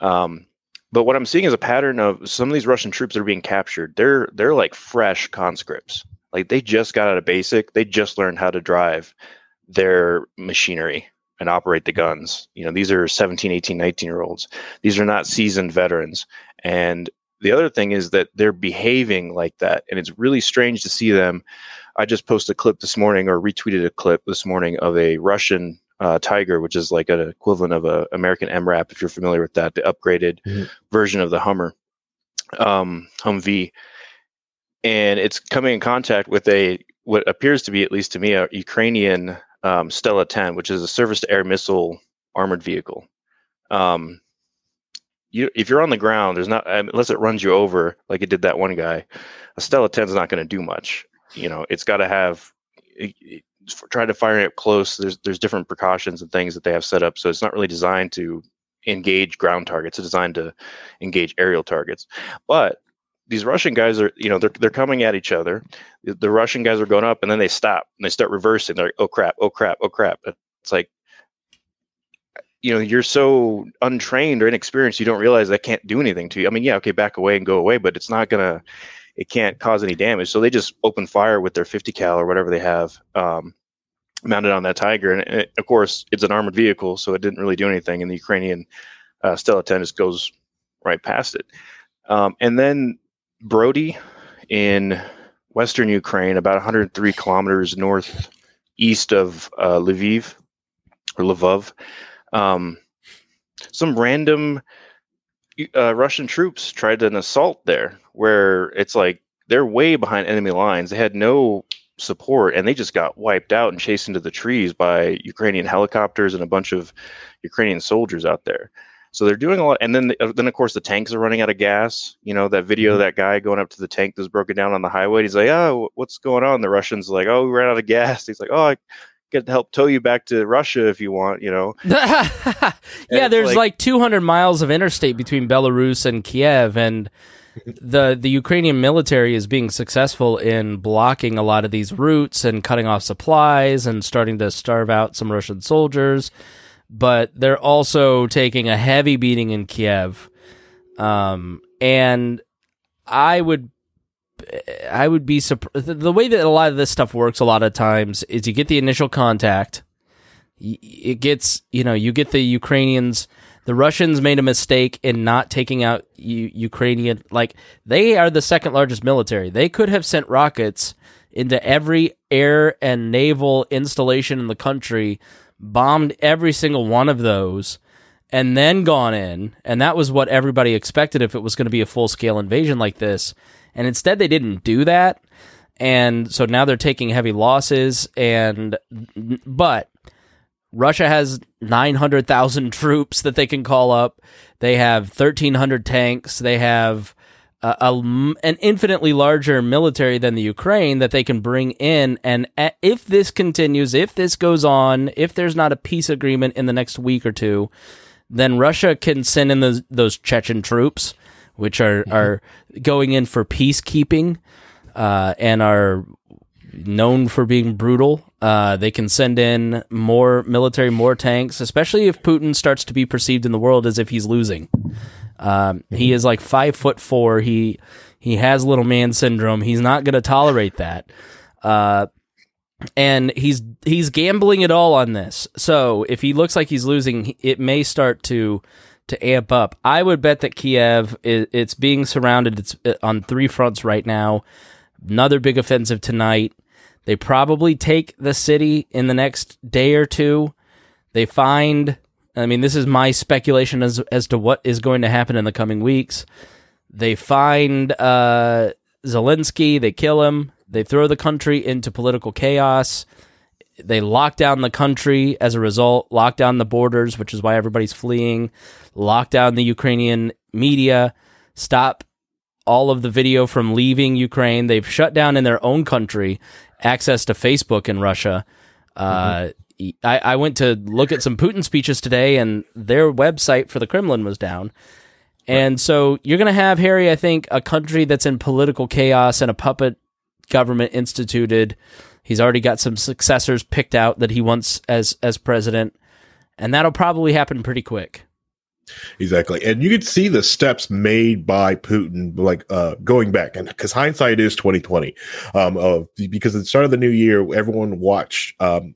Um, but what I'm seeing is a pattern of some of these Russian troops that are being captured. They're they're like fresh conscripts. Like they just got out of basic. They just learned how to drive their machinery and operate the guns. You know, these are 17, 18, 19 year olds. These are not seasoned veterans. And the other thing is that they're behaving like that. And it's really strange to see them. I just posted a clip this morning or retweeted a clip this morning of a Russian uh, Tiger, which is like an equivalent of a American MRAP, if you're familiar with that, the upgraded Mhm. version of the Hummer, um, Humvee. And it's coming in contact with a what appears to be, at least to me, a Ukrainian um, Strela 10, which is a surface-to-air missile armored vehicle. Um, you, if you're on the ground, there's not um, unless it runs you over like it did that one guy. A Strela 10 is not going to do much. You know, it's got to have. It, it, trying to fire it up close, there's there's different precautions and things that they have set up. So it's not really designed to engage ground targets. It's designed to engage aerial targets. But these Russian guys are, you know, they're they're coming at each other. The, Russian guys are going up, and then they stop and they start reversing. They're like, oh crap, oh crap, oh crap. It's like, you know, you're so untrained or inexperienced, you don't realize that can't do anything to you. I mean, yeah, okay, back away and go away, but it's not gonna. it can't cause any damage. So they just open fire with their 50 cal or whatever they have um, mounted on that Tiger. And it, of course, it's an armored vehicle, so it didn't really do anything. And the Ukrainian uh, Strela 10 just goes right past it. Um, and then Brody in western Ukraine, about 103 kilometers northeast of uh, Lviv or Lvov. Um, some random uh, Russian troops tried an assault there, where it's like they're way behind enemy lines. They had no support, and they just got wiped out and chased into the trees by Ukrainian helicopters and a bunch of Ukrainian soldiers out there. So they're doing a lot, and then uh, then of course the tanks are running out of gas. You know that video, of that guy going up to the tank that's broken down on the highway. He's like, "Oh, what's going on?" The Russians like, "Oh, we ran out of gas." He's like, "Oh, I get to help tow you back to Russia if you want." You know. yeah, there's like- like, 200 miles of interstate between Belarus and Kiev, and the the Ukrainian military is being successful in blocking a lot of these routes and cutting off supplies and starting to starve out some Russian soldiers. But they're also taking a heavy beating in Kiev, um, and I would I would be surprised. The way that a lot of this stuff works, a lot of times, is you get the initial contact. It gets, you know, you get the Ukrainians. The Russians made a mistake in not taking out U- Ukrainian. Like they are the second largest military. They could have sent rockets into every air and naval installation in the country, bombed every single one of those, and then gone in. And that was what everybody expected if it was going to be a full scale invasion like this. And instead, they didn't do that. And so now they're taking heavy losses. And, but Russia has 900,000 troops that they can call up. They have 1,300 tanks. They have a, a, an infinitely larger military than the Ukraine that they can bring in. And if this continues, if this goes on, if there's not a peace agreement in the next week or two, then Russia can send in those, those Chechen troops, which are, are going in for peacekeeping uh, and are known for being brutal. Uh, they can send in more military, more tanks, especially if Putin starts to be perceived in the world as if he's losing. Um, he is like five foot four. He he has little man syndrome. He's not going to tolerate that. Uh, and he's he's gambling it all on this. So if he looks like he's losing, it may start to to amp up. I would bet that Kiev is, it's being surrounded. It's uh, on three fronts right now. Another big offensive tonight. They probably take the city in the next day or two. They find. I mean, this is my speculation as as to what is going to happen in the coming weeks. They find uh, Zelensky. They kill him. They throw the country into political chaos. They lock down the country as a result, lock down the borders, which is why everybody's fleeing, lock down the Ukrainian media, stop all of the video from leaving Ukraine. They've shut down in their own country access to Facebook in Russia. Uh, I, I went to look at some Putin speeches today, and their website for the Kremlin was down. And so you're going to have, Harry, I think, a country that's in political chaos and a puppet government instituted. He's already got some successors picked out that he wants as as president, and that'll probably happen pretty quick. Exactly. And you could see the steps made by Putin, like, uh, going back and because hindsight is 2020. Um, of because at the start of the new year, everyone watched, um,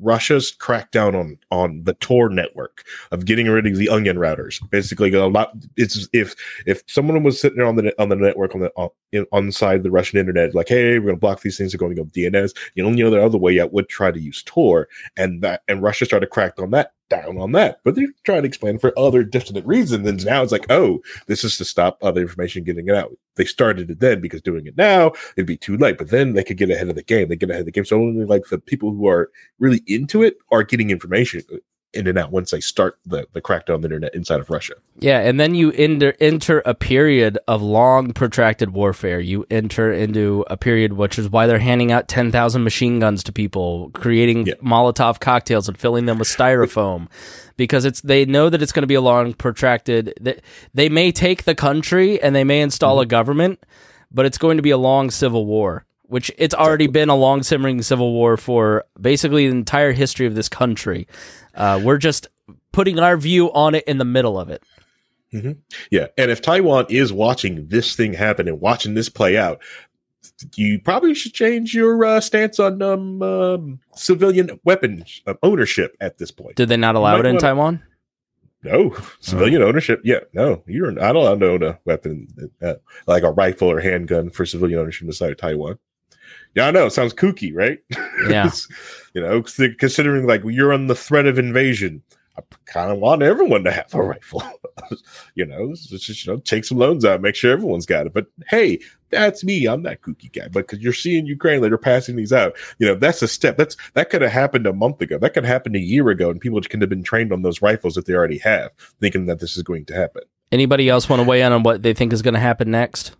Russia's crackdown on on the Tor network of getting rid of the onion routers. Basically, a lot. It's if if someone was sitting there on the on the network on the on, on the side of the Russian internet, like, hey, we're to block these things. They're going to go DNS. The only other other way out would try to use Tor, and that and Russia started cracked on that down on that. But they're trying to explain for other distant reasons. And now it's like, oh, this is to stop other information getting it out. They started it then because doing it now, it'd be too late. But then they could get ahead of the game. They get ahead of the game. So only like the people who are really into it are getting information in and out once they start the, the crackdown on the internet inside of Russia. Yeah, and then you enter enter a period of long protracted warfare. You enter into a period which is why they're handing out 10,000 machine guns to people, creating Yeah. Molotov cocktails and filling them with styrofoam because it's they know that it's going to be a long protracted they, they may take the country and they may install mm-hmm. a government, but it's going to be a long civil war. Which it's already been a long simmering civil war for basically the entire history of this country. Uh, we're just putting our view on it in the middle of it. Yeah, and if Taiwan is watching this thing happen and watching this play out, you probably should change your uh, stance on um, um, civilian weapons uh, ownership at this point. Did they not allow it in wanna- Taiwan? No, civilian ownership. Yeah, no, you're not allowed to own a weapon uh, like a rifle or handgun for civilian ownership inside of Taiwan. Yeah, I know. It sounds kooky, right? Yeah. you know, considering like you're on the threat of invasion, I kind of want everyone to have a rifle. you know, just you know, take some loans out, make sure everyone's got it. But hey, that's me. I'm that kooky guy. But because you're seeing Ukraine, they're passing these out. You know, that's a step. That's that could have happened a month ago. That could have happened a year ago, and people could have been trained on those rifles that they already have, thinking that this is going to happen. Anybody else want to weigh in on what they think is going to happen next?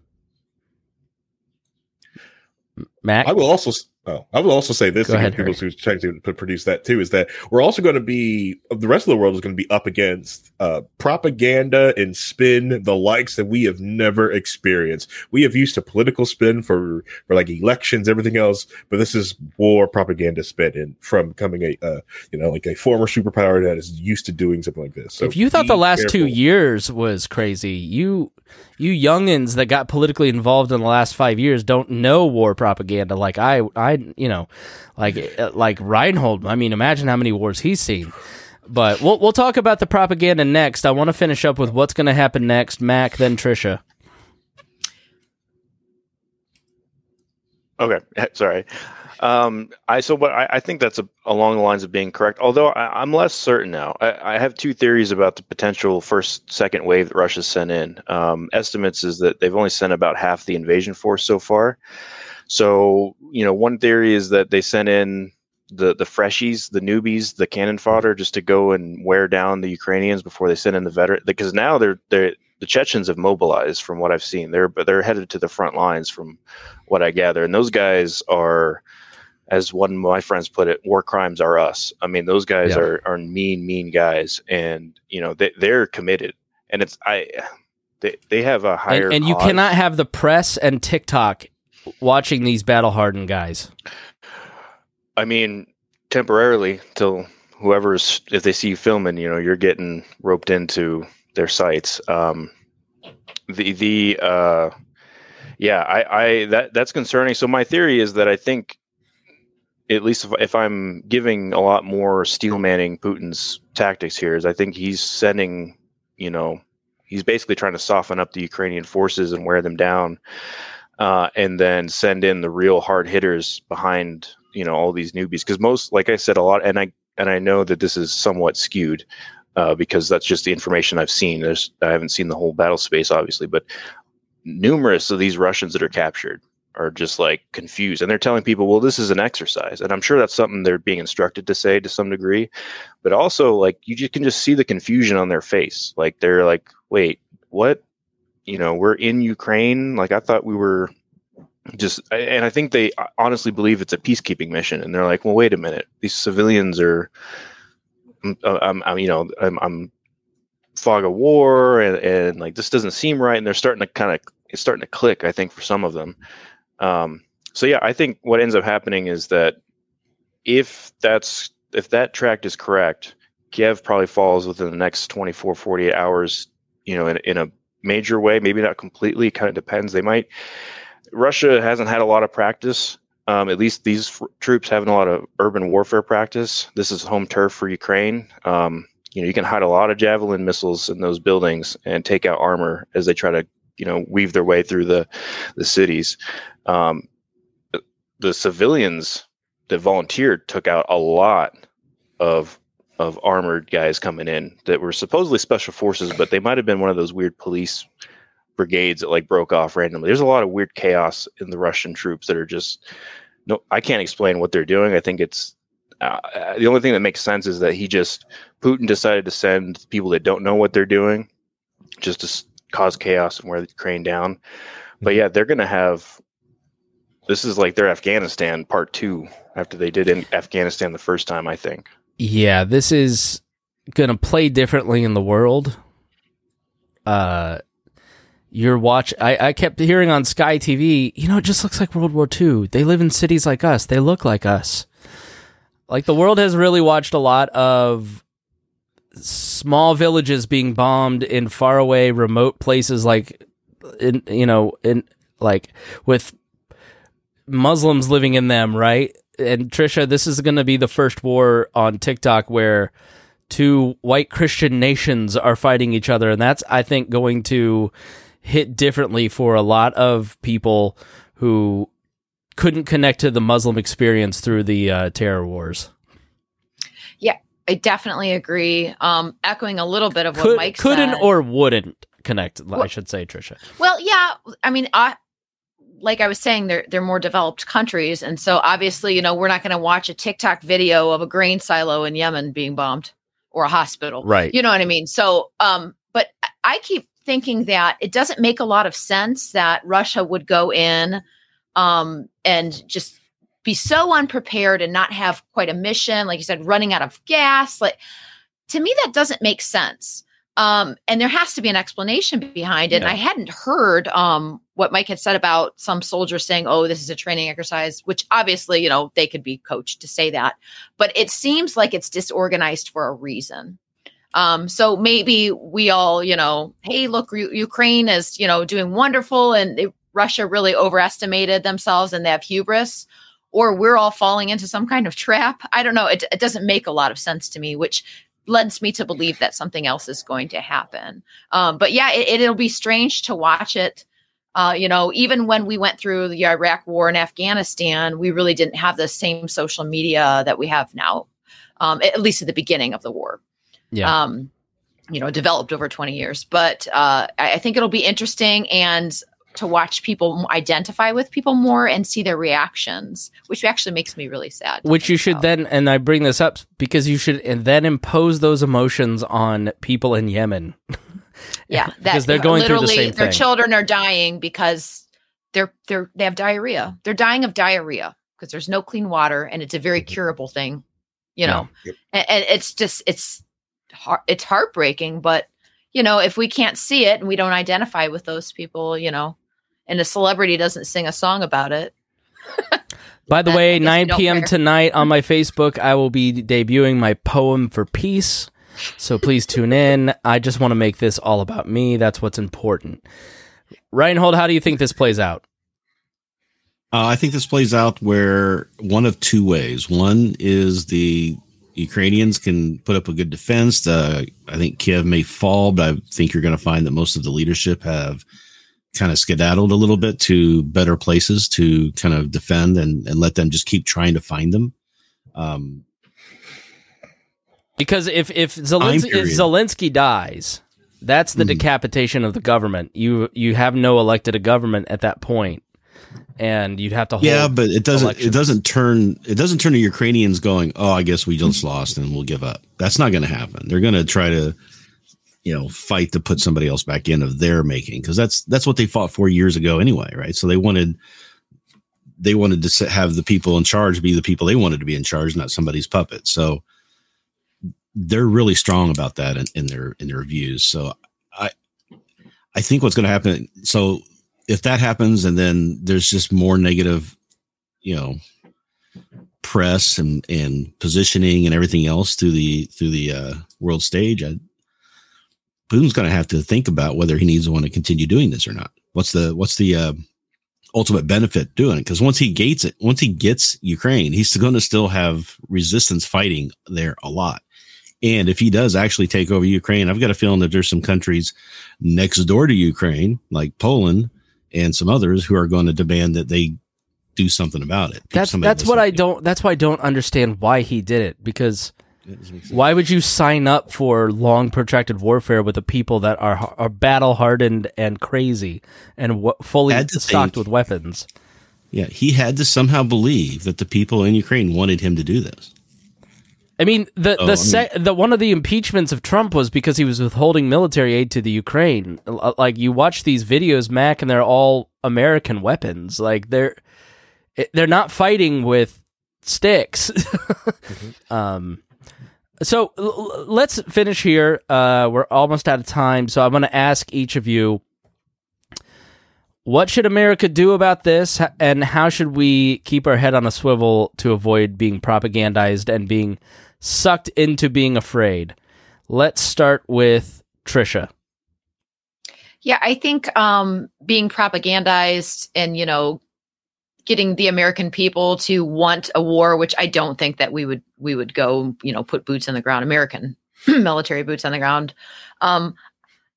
Mac, I will also. Oh, I will also say this Go ahead, people who's trying to produce that too is that we're also going to be the rest of the world is going to be up against uh, propaganda and spin the likes that we have never experienced. We have used to political spin for for like elections, everything else, but this is war propaganda spin and from coming a uh, you know like a former superpower that is used to doing something like this. So if you thought the last two years was crazy, you you youngins that got politically involved in the last five years don't know war propaganda like I I you know like uh, like Reinhold. I mean, imagine how many wars he's seen. But we'll we'll talk about the propaganda next. I want to finish up with what's going to happen next. Mac, then Trisha. Okay, sorry. Um, I so what I, I think that's a, along the lines of being correct. Although I, I'm less certain now. I, I have two theories about the potential first, second wave that Russia's sent in. Um, estimates is that they've only sent about half the invasion force so far. So you know, one theory is that they sent in the the freshies, the newbies, the cannon fodder, just to go and wear down the Ukrainians before they send in the veteran. Because now they're they're the Chechens have mobilized, from what I've seen. They're but they're headed to the front lines, from what I gather, and those guys are. As one of my friends put it, war crimes are us. I mean, those guys Yeah. are, are mean, mean guys, and you know they, they're committed. And it's I, they, they have a higher And, and you cannot have the press and TikTok watching these battle hardened guys. I mean, temporarily till whoever's if they see you filming, you know, you're getting roped into their sights. Um, the the uh, yeah, I I that that's concerning. So my theory is that I think, at least if, if I'm giving a lot more steel manning Putin's tactics here, is I think he's sending, you know, he's basically trying to soften up the Ukrainian forces and wear them down uh, and then send in the real hard hitters behind you know all these newbies. Because most like i said a lot and i and i know that this is somewhat skewed uh, because that's just the information i've seen. There's i haven't seen the whole battle space obviously but numerous of these russians that are captured are just like confused and they're telling people well this is an exercise and i'm sure that's something they're being instructed to say to some degree but also like you just can just see the confusion on their face. Like they're like wait what? You know we're in ukraine? Like i thought we were just and i think they uh, honestly believe it's a peacekeeping mission and they're like well wait a minute. These civilians are i'm, I'm, I'm you know i'm, I'm fog of war and, and like this doesn't seem right and they're starting to kind of it's starting to click i think for some of them um, so yeah i think what ends up happening is that if that's if that tract is correct kiev probably falls within the next 24 48 hours you know in, in a major way maybe not completely kind of depends. They might russia hasn't had a lot of practice. Um, at least these f- troops haven't a lot of urban warfare practice. This is home turf for ukraine. Um, you know you can hide a lot of javelin missiles in those buildings and take out armor as they try to you know weave their way through the the cities. Um, the, civilians that volunteered took out a lot of of armored guys coming in that were supposedly special forces but they might have been one of those weird police brigades that like broke off randomly. There's a lot of weird chaos in the russian troops that are just no i can't explain what they're doing. I think it's uh, uh, the only thing that makes sense is that he just Putin decided to send people that don't know what they're doing just to cause chaos and wear the Ukraine down. But yeah, they're going to have this is like their Afghanistan part two after they did in Afghanistan the first time, I think. Yeah, this is going to play differently in the world. Uh, your watch. I, I kept hearing on Sky TV, you know, it just looks like World War II. They live in cities like us. They look like us. Like the world has really watched a lot of small villages being bombed in faraway remote places like in you know in like with Muslims living in them, right? And Trisha, this is going to be the first war on TikTok where two white Christian nations are fighting each other, and that's I think going to hit differently for a lot of people who couldn't connect to the Muslim experience through the uh, terror wars. I definitely agree. Um, echoing a little bit of what Could, Mike couldn't said. or wouldn't connect. I should say, Trisha. Well, yeah. I mean, I, like I was saying, they're they're more developed countries, and so obviously, you know, we're not going to watch a TikTok video of a grain silo in Yemen being bombed or a hospital, Right. You know what I mean? So, um, but I keep thinking that it doesn't make a lot of sense that Russia would go in, um, and just be so unprepared and not have quite a mission, like you said, running out of gas. Like to me, that doesn't make sense. Um, and there has to be an explanation behind it. And I hadn't heard um, what Mike had said about some soldiers saying, "Oh, this is a training exercise," which obviously, you know, they could be coached to say that, but it seems like it's disorganized for a reason. Um, so maybe we all, you know, hey, look, U- Ukraine is, you know, doing wonderful, and they, Russia really overestimated themselves and they have hubris, or we're all falling into some kind of trap. I don't know. It, it doesn't make a lot of sense to me, which lends me to believe that something else is going to happen. Um, but yeah, it, it'll be strange to watch it. Uh, you know, even when we went through the Iraq war and Afghanistan, we really didn't have the same social media that we have now, um, at least at the beginning of the war. Yeah. Um, you know, developed over 20 years. But uh, I, I think it'll be interesting and to watch people identify with people more and see their reactions, which actually makes me really sad. Which you should about. then, and I bring this up because you should and then impose those emotions on people in Yemen. yeah, because they're going through the literally same their thing. children are dying because they're they're they have diarrhea. They're dying of diarrhea because there's no clean water and it's a very mm-hmm. curable thing, you know. And, and it's just it's heart, it's heartbreaking, but you know, if we can't see it and we don't identify with those people, you know, and a celebrity doesn't sing a song about it, By the way, 9 p.m. care. tonight on my Facebook, I will be debuting my poem for peace. So please tune in. I just want to make this all about me. That's what's important. Reinhold, how do you think this plays out? Uh, I think this plays out where one of two ways. One is the Ukrainians can put up a good defense. Uh, I think Kiev may fall, but I think you're going to find that most of the leadership have kind of skedaddled a little bit to better places to kind of defend and, and let them just keep trying to find them. Um, Because if if Zelensky, if. Zelensky dies, that's the Mhm. decapitation of the government. You you have no elected a government at that point, and you'd have to hold. yeah, but it doesn't. elections. It doesn't turn. It doesn't turn the Ukrainians going. Oh, I guess we just lost and we'll give up. That's not going to happen. They're going to try to, you know, fight to put somebody else back in of their making because that's that's what they fought for years ago anyway, right? So they wanted they wanted to have the people in charge be the people they wanted to be in charge, not somebody's puppet. So they're really strong about that in, in their in their views. So I I think what's going to happen. So if that happens, and then there's just more negative, you know, press and and positioning and everything else through the through the uh, world stage, I, Putin's going to have to think about whether he needs to want to continue doing this or not. What's the what's the uh, ultimate benefit doing it? Because once he gets it, once he gets Ukraine, he's going to still have resistance fighting there a lot. And if he does actually take over Ukraine, I've got a feeling that there's some countries next door to Ukraine, like Poland and some others, who are going to demand that they do something about it. That's that's what I don't. That's why I don't understand why he did it. Because it. Does it make sense? why would you sign up for long protracted warfare with the people that are are battle hardened and crazy and w- fully stocked think. with weapons? Yeah, he had to somehow believe that the people in Ukraine wanted him to do this. I mean, the Oh, the I se- the one of the impeachments of Trump was because he was withholding military aid to the Ukraine. Like you watch these videos, Mac, and they're all American weapons. Like they're they're not fighting with sticks. um, so l- let's finish here. Uh, we're almost out of time, so I'm going to ask each of you. What should America do about this, and how should we keep our head on a swivel to avoid being propagandized and being sucked into being afraid? Let's start with Trisha. Yeah, I think um, being propagandized and you know getting the American people to want a war, which I don't think that we would we would go you know put boots on the ground, American military boots on the ground. Um,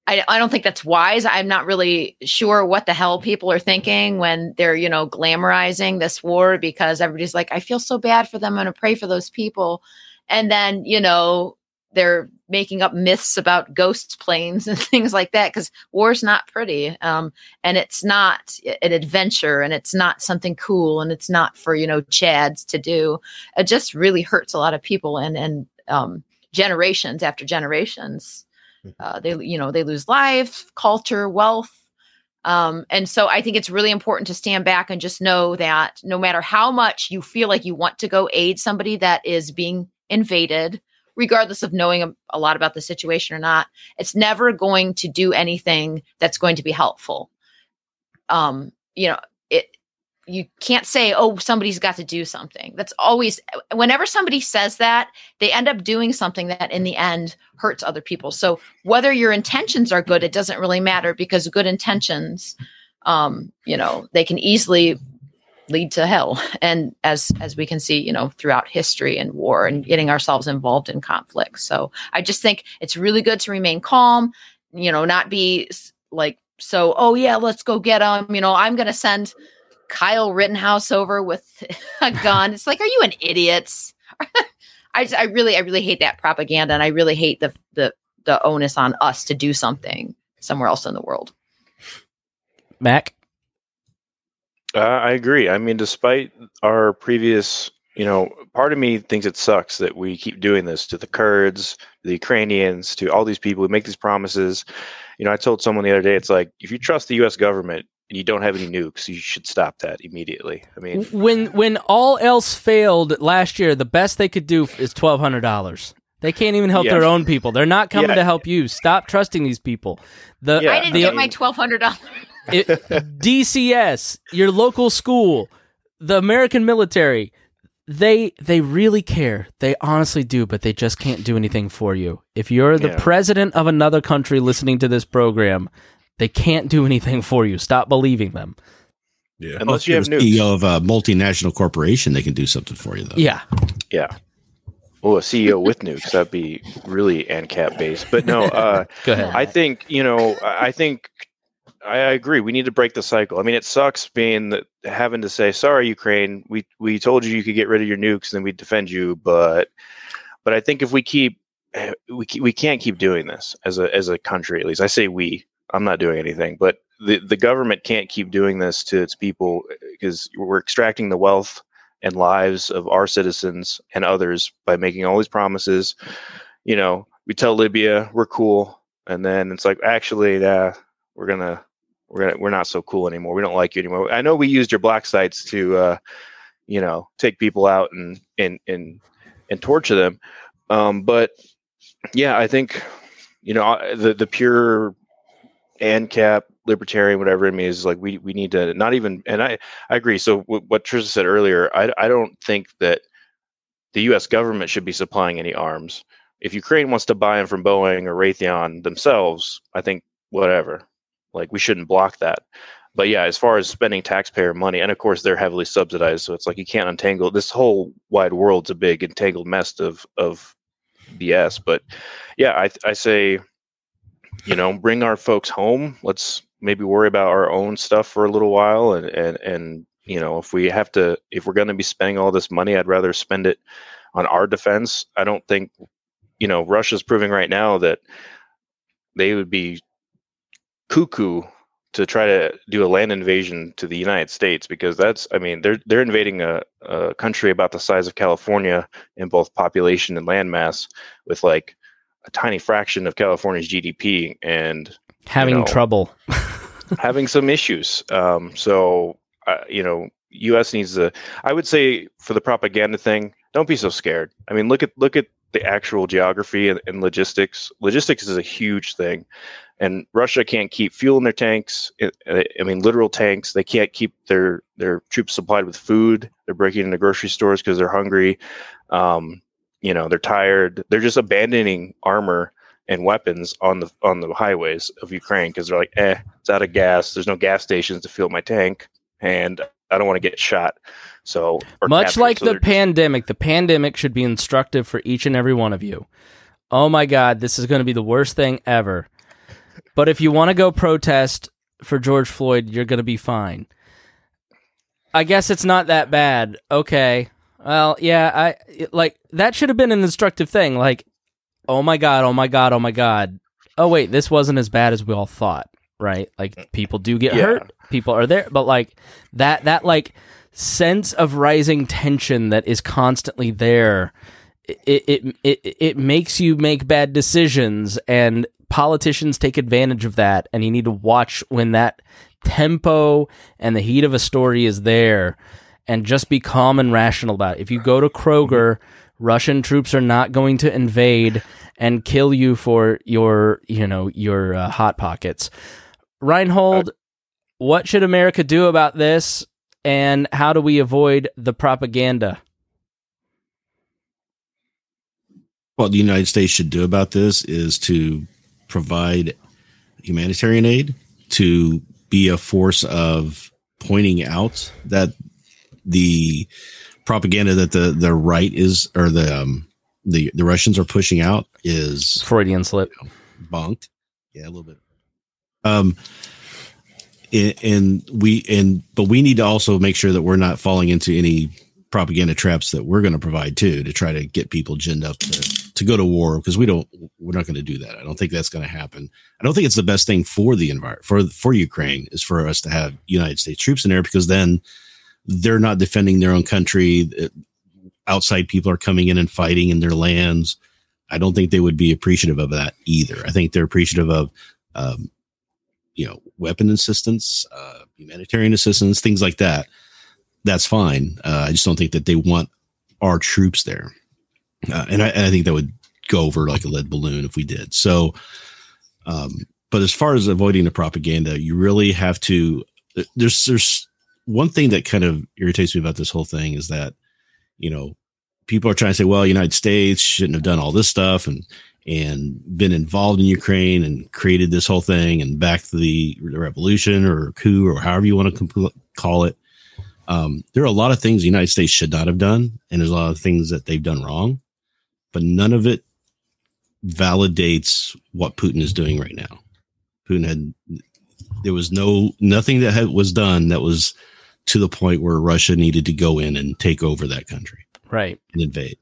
I, I don't think that's wise. I'm not really sure what the hell people are thinking when they're, you know, glamorizing this war because everybody's like, I feel so bad for them. I'm going to pray for those people. And then, you know, they're making up myths about ghost planes and things like that because war's not pretty um, and it's not an adventure and it's not something cool and it's not for you know chads to do. It just really hurts a lot of people and and um, generations after generations uh, they you know they lose life culture wealth um, and so i think it's really important to stand back and just know that no matter how much you feel like you want to go aid somebody that is being invaded regardless of knowing a, a lot about the situation or not it's never going to do anything that's going to be helpful. Um you know it you can't say oh somebody's got to do something. That's always whenever somebody says that they end up doing something that in the end hurts other people. So whether your intentions are good it doesn't really matter because good intentions um you know they can easily lead to hell. And as as we can see you know throughout history and war and getting ourselves involved in conflict. So i just think it's really good to remain calm you know not be like so oh yeah let's go get them you know i'm going to send kyle rittenhouse over with a gun. It's like are you an idiot? I just, i really i really hate that propaganda and i really hate the the the onus on us to do something somewhere else in the world. Mac. Uh, I agree. I mean, despite our previous, you know, part of me thinks it sucks that we keep doing this to the Kurds, the Ukrainians, to all these people who make these promises. You know, I told someone the other day, it's like if you trust the U.S. government and you don't have any nukes, you should stop that immediately. I mean, When when all else failed last year, the best they could do is twelve hundred dollars. They can't even help Yeah. their own people. They're not coming Yeah. to help you. Stop trusting these people. The, Yeah. i didn't the get my $1200 it, DCS, your local school, the American military, they they really care. They honestly do, but they just can't do anything for you. If you're the Yeah. president of another country listening to this program, they can't do anything for you. Stop believing them. Yeah. unless you have If you're. CEO of a multinational corporation, they can do something for you, though. Yeah. Yeah. Oh, a CEO with nukes. That'd be really ANCAP based. But no, uh, Go ahead. I think, you know, I I think I agree. We need to break the cycle. I mean, it sucks being having to say, sorry, Ukraine, we, we told you you could get rid of your nukes and we'd defend you. But, but I think if we keep, eh, we, we can't keep doing this as a, as a country, at least I say we, I'm not doing anything, but the, the government can't keep doing this to its people because we're extracting the wealth and lives of our citizens and others by making all these promises. You know, we tell Libya we're cool, and then it's like actually, uh, we're gonna we're gonna we're not so cool anymore. We don't like you anymore. I know we used your black sites to, uh, you know, take people out and and and and torture them, um, but yeah, I think you know the the pure ANCAP libertarian whatever it means is like we we need to not even and I I agree. So w- what Trisha said earlier, I I don't think that the U.S. government should be supplying any arms. If Ukraine wants to buy them from Boeing or Raytheon themselves, I think whatever. Like we shouldn't block that. But yeah, as far as spending taxpayer money, and of course they're heavily subsidized, so it's like you can't untangle this whole wide world's a big entangled mess of of BS. But yeah, I I say, you know, bring our folks home. Let's maybe worry about our own stuff for a little while, and and and you know, if we have to, if we're going to be spending all this money, I'd rather spend it on our defense. I don't think, you know, Russia's proving right now that they would be cuckoo to try to do a land invasion to the United States because that's I mean they're they're invading a, a country about the size of California in both population and landmass with like a tiny fraction of California's GDP and Having know, trouble. having some issues. Um, so uh, you know, U.S. needs to. I would say for the propaganda thing, don't be so scared. I mean, look at look at the actual geography and, and logistics. Logistics is a huge thing, and Russia can't keep fuel in their tanks. I, mean, literal tanks. They can't keep their their troops supplied with food. They're breaking into grocery stores because they're hungry. Um, you know, they're tired. They're just abandoning armor and weapons on the on the highways of Ukraine because they're like, eh, it's out of gas. There's no gas stations to fill my tank, and I don't want to get shot. So Much captured. like So the pandemic, the pandemic should be instructive for each and every one of you. Oh my God, this is going to be the worst thing ever. But if you want to go protest for George Floyd, you're going to be fine. I guess it's not that bad. Okay. Well, yeah, I like that should have been an instructive thing. Like, oh my God, oh my God, oh my God. Oh, wait, this wasn't as bad as we all thought, right? Like, people do get Yeah. hurt, people are there, but like that, that, like, sense of rising tension that is constantly there it it it it makes you make bad decisions and politicians take advantage of that and you need to watch when that tempo and the heat of a story is there and just be calm and rational about it. If you go to Kroger, Russian troops are not going to invade and kill you for your, you know, your uh, hot pockets. Reinhold, what should America do about this and how do we avoid the propaganda? What the United States should do about this is to provide humanitarian aid, to be a force of pointing out that the propaganda that the the right is or the um, the the Russians are pushing out is Freudian slip. bunked. Yeah, a little bit. Um, and, and we and but we need to also make sure that we're not falling into any propaganda traps that we're going to provide too to try to get people ginned up to, to go to war because we don't we're not going to do that. I don't think that's going to happen. I don't think it's the best thing for the environment for for Ukraine is for us to have United States troops in there because then they're not defending their own country. Uh, Outside people are coming in and fighting in their lands. I don't think they would be appreciative of that either. I think they're appreciative of, um, you know, weapon assistance, uh, humanitarian assistance, things like that. That's fine. Uh, I just don't think that they want our troops there, uh, and, I, and I think that would go over like a lead balloon if we did. So, um, but as far as avoiding the propaganda, you really have to. There's there's one thing that kind of irritates me about this whole thing is that you know people are trying to say, well, United States shouldn't have done all this stuff and and been involved in Ukraine and created this whole thing and backed the, revolution or coup or however you want to call it. Um, there are a lot of things the United States should not have done, and there's a lot of things that they've done wrong, but none of it validates what Putin is doing right now. Putin had there was no nothing that had, was done that was to the point where Russia needed to go in and take over that country Right. and invade.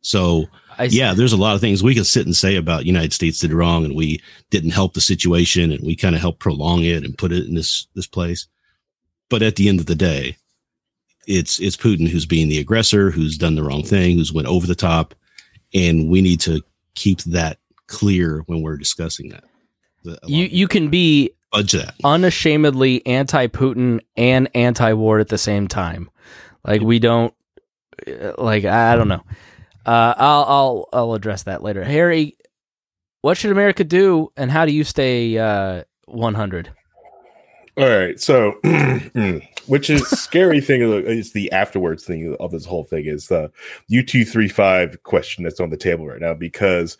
So I yeah, there's a lot of things we can sit and say about United States did wrong and we didn't help the situation and we kind of helped prolong it and put it in this this place. But at the end of the day, it's it's Putin who's being the aggressor, who's done the wrong thing, who's went over the top, and we need to keep that clear when we're discussing that. The- You you can be fudge that. unashamedly anti-Putin and anti-war at the same time. Like we don't uh, like I don't know. Uh, I'll I'll I'll address that later. Harry, what should America do, and how do you stay uh, 100? All right. So, which is scary thing is the afterwards thing of this whole thing is the U two three five question that's on the table right now because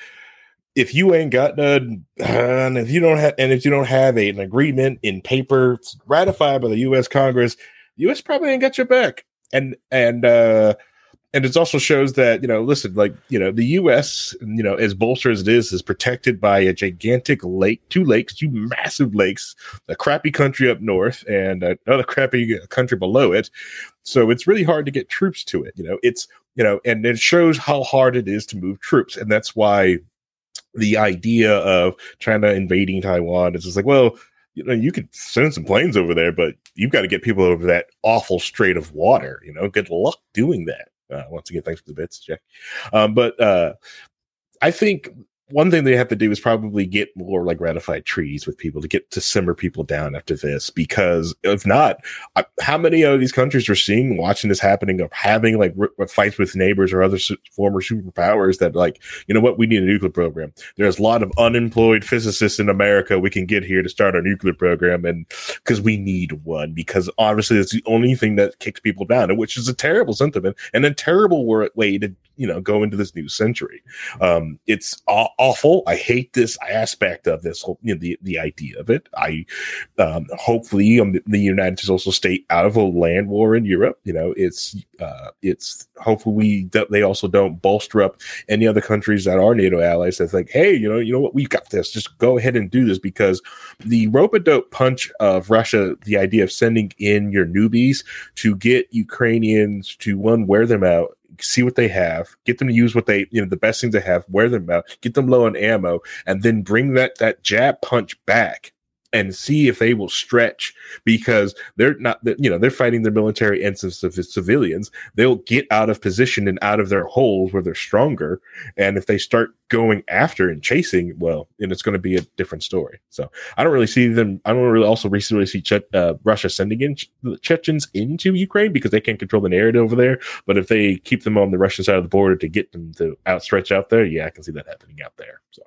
if you ain't got none, and if you don't have, and if you don't have a, an agreement in paper ratified by the U.S. Congress, U.S. probably ain't got your back. And and uh and it also shows that you know listen like you know the us you know as bolstered as it is is protected by a gigantic lake two lakes two massive lakes a crappy country up north and another crappy country below it. So it's really hard to get troops to it you know it's you know and it shows how hard it is to move troops. And that's why the idea of china invading taiwan is just like well you know you could send some planes over there but you've got to get people over that awful strait of water you know good luck doing that uh, once again, thanks for the bits, Jack. Um, but uh, I think one thing they have to do is probably get more like ratified treaties with people to get to simmer people down after this. Because if not, uh, how many of these countries are seeing watching this happening of having like r- fights with neighbors or other su- former superpowers that like you know what we need a nuclear program. There's a lot of unemployed physicists in America we can get here to start our nuclear program, and because we need one because obviously it's the only thing that kicks people down, which is a terrible sentiment and a terrible way to you know go into this new century. Um, it's aw- awful. I hate this aspect of this whole you know the the idea of it. I um, hopefully um, the United States also stay out of a land war in Europe. You know, it's uh, it's hopefully that they also don't bolster up any other countries that are NATO allies that's like, hey, you know, you know what, we've got this. Just go ahead and do this because the rope a dope punch of Russia, the idea of sending in your newbies to get Ukrainians to one wear them out see what they have, get them to use what they, you know, the best things they have, wear them out, get them low on ammo, and then bring that that jab punch back and see if they will stretch because they're not, you know, they're fighting their military and some civilians. They'll get out of position and out of their holes where they're stronger. And if they start going after and chasing, well, and it's going to be a different story. So I don't really see them. I don't really also recently see che- uh, Russia sending in the Chechens into Ukraine because they can't control the narrative over there. But if they keep them on the Russian side of the border to get them to outstretch out there, yeah, I can see that happening out there. So.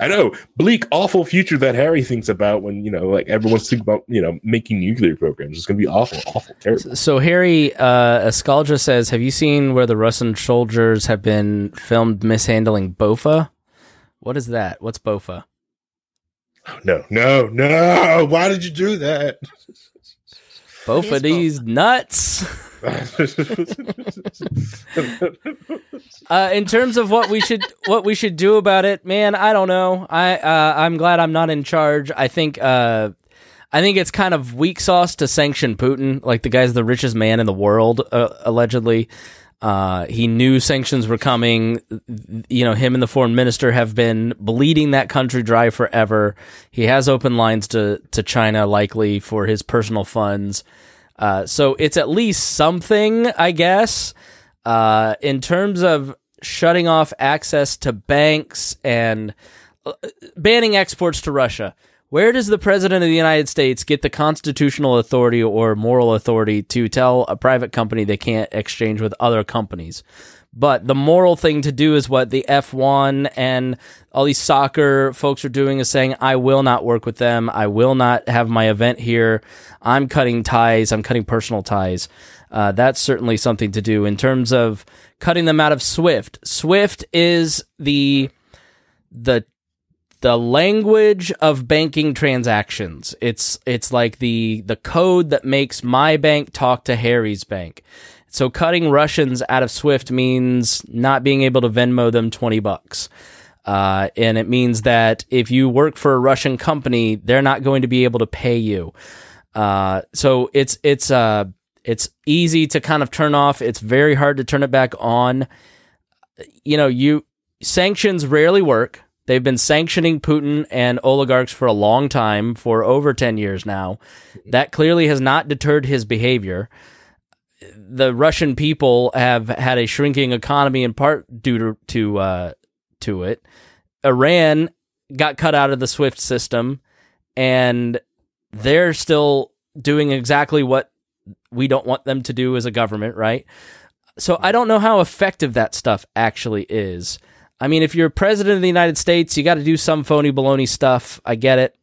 I know bleak, awful future that Harry thinks about when you know, like everyone's thinking about you know making nuclear programs. It's going to be awful, awful, terrible. So Harry, uh, says, "Have you seen where the Russian soldiers have been filmed mishandling Bofa? What is that? What's Bofa? No, no, no! Why did you do that? Bofa these nuts." uh, in terms of what we should what we should do about it, man, I don't know. I uh, I'm glad I'm not in charge. I think uh, I think it's kind of weak sauce to sanction Putin. Like the guy's the richest man in the world, uh, allegedly. Uh, he knew sanctions were coming. You know, him and the foreign minister have been bleeding that country dry forever. He has open lines to to China, likely for his personal funds. Uh, so it's at least something, I guess. Uh, in terms of shutting off access to banks and uh, banning exports to Russia, where does the president of the United States get the constitutional authority or moral authority to tell a private company they can't exchange with other companies? But the moral thing to do is what the F1 and all these soccer folks are doing is saying, I will not work with them. I will not have my event here. I'm cutting ties. I'm cutting personal ties. Uh, that's certainly something to do in terms of cutting them out of Swift. Swift is the, the, the language of banking transactions. It's, it's like the, the code that makes my bank talk to Harry's bank. So cutting Russians out of Swift means not being able to Venmo them 20 bucks. Uh, and it means that if you work for a Russian company, they're not going to be able to pay you. Uh, so it's, it's, uh, it's easy to kind of turn off. It's very hard to turn it back on. You know, you sanctions rarely work. They've been sanctioning Putin and oligarchs for a long time, for over 10 years now. That clearly has not deterred his behavior the Russian people have had a shrinking economy in part due to to, uh, to it. Iran got cut out of the SWIFT system, and they're still doing exactly what we don't want them to do as a government, right? So I don't know how effective that stuff actually is. I mean, if you're president of the United States, you got to do some phony baloney stuff. I get it,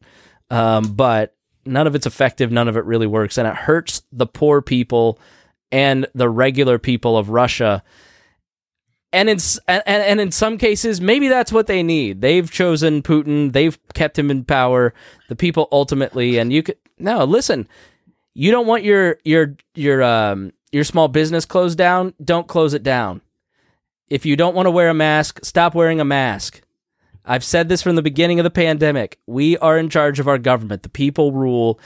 um, but none of it's effective. None of it really works, and it hurts the poor people and the regular people of Russia. And in and, and in some cases, maybe that's what they need. They've chosen Putin. They've kept him in power. The people ultimately, and you could no listen. You don't want your your your um your small business closed down. Don't close it down. If you don't want to wear a mask, stop wearing a mask. I've said this from the beginning of the pandemic. We are in charge of our government. The people rule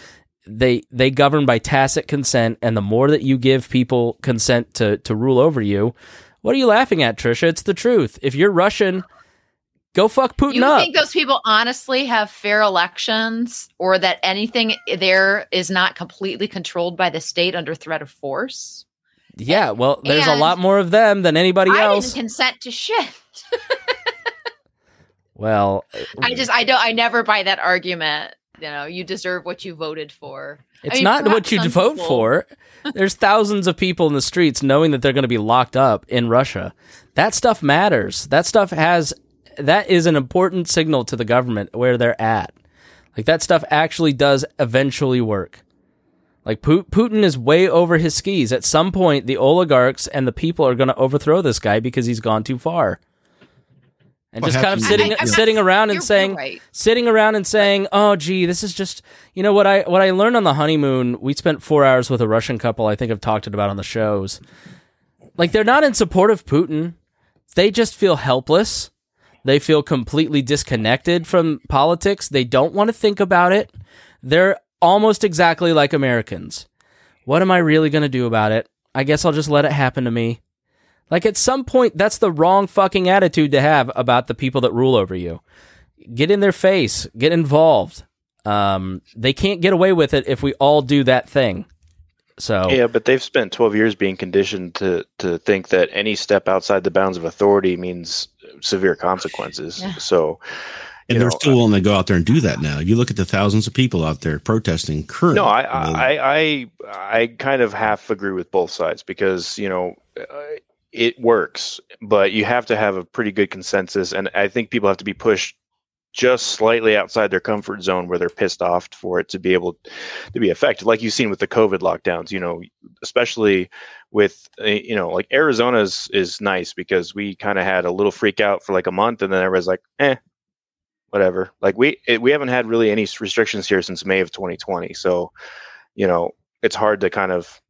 they they govern by tacit consent, and the more that you give people consent to to rule over you, what are you laughing at, Trisha? It's the truth. If you're Russian, go fuck Putin you up. think those people honestly have fair elections, or that anything there is not completely controlled by the state under threat of force? Yeah, well, there's And a lot more of them than anybody I else. didn't consent to shit. well, I just I don't I never buy that argument. You know, you deserve what you voted for. I It's mean, not what you vote people- for. There's thousands of people in the streets knowing that they're going to be locked up in Russia. That stuff matters. That stuff has that is an important signal to the government where they're at. Like that stuff actually does eventually work. Like Putin is way over his skis. At some point, the oligarchs and the people are going to overthrow this guy because he's gone too far. And What just kind of sitting I- I'm not- sitting around and saying right. sitting around and saying, "Oh, gee, this is just you know what I what I learned on the honeymoon. We spent four hours with a Russian couple. I think I've talked about on the shows. Like they're not in support of Putin. They just feel helpless. They feel completely disconnected from politics. They don't want to think about it. They're almost exactly like Americans. What am I really going to do about it? I guess I'll just let it happen to me. Like at some point, that's the wrong fucking attitude to have about the people that rule over you. Get in their face, get involved. Um, they can't get away with it if we all do that thing. So Yeah, but they've spent 12 years being conditioned to to think that any step outside the bounds of authority means severe consequences. Yeah. So, And they're know, still willing to go out there and do that now. You look at the thousands of people out there protesting currently. No, I, I, I, I kind of half agree with both sides because you know uh, it works, but you have to have a pretty good consensus, and I think people have to be pushed just slightly outside their comfort zone where they're pissed off for it to be able to be effective, like you've seen with the COVID lockdowns. You know, especially with uh, you know, like Arizona's is nice because we kind of had a little freak out for like a month, and then everybody's like, eh, whatever. Like we it, we haven't had really any restrictions here since May of 2020. So, you know, it's hard to kind of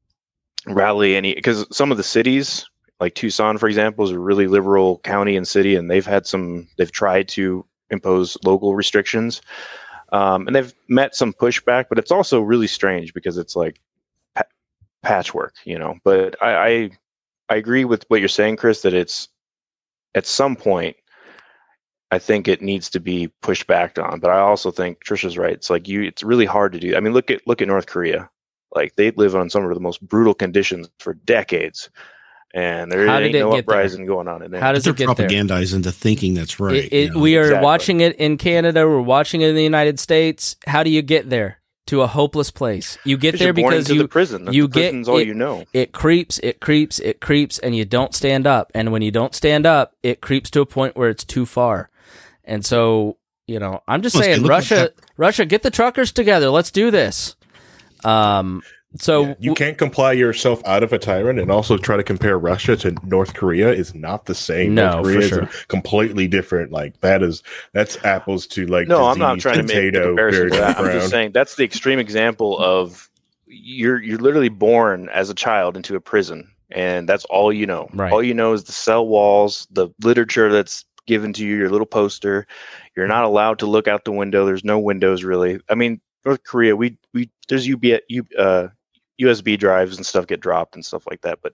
rally any because some of the cities, like Tucson, for example, is a really liberal county and city, and they've had some. They've tried to impose local restrictions, um, and they've met some pushback. But it's also really strange because it's like pa- patchwork, you know. But I, I I agree with what you're saying, Chris, that it's at some point I think it needs to be pushed back on. But I also think Trisha's right. It's like you it's really hard to do. I mean, look at look at North Korea. Like they live on some of the most brutal conditions for decades. And there How ain't no get there? uprising going on in there. How does they're it get there? propagandized into thinking that's right. It, it, you know. we are Exactly. watching it in Canada. We're watching it in the United States. How do you get there to a hopeless place? You get there you're born because into you the prison. The you get prison's all it- you know. It creeps, it creeps, it creeps, and you don't stand up. And when you don't stand up, it creeps to a point where it's too far. And so, you know, I'm just Well, see, saying, Russia, that- Russia, get the truckers together. Let's do this. Um, so Yeah, you can't comply yourself out of a tyrant and also try to compare Russia to North Korea is not the same. No, North Korea for is sure. completely different. Like that is that's apples to like No, I'm not disease, trying to make a comparison to that. I'm just saying that's the extreme example of you're you're literally born as a child into a prison, and that's all you know. Right. All you know is the cell walls, the literature that's given to you, your little poster. You're not allowed to look out the window. There's no windows really. I mean, North Korea, we we there's UB, uh, USB drives and stuff get dropped and stuff like that. But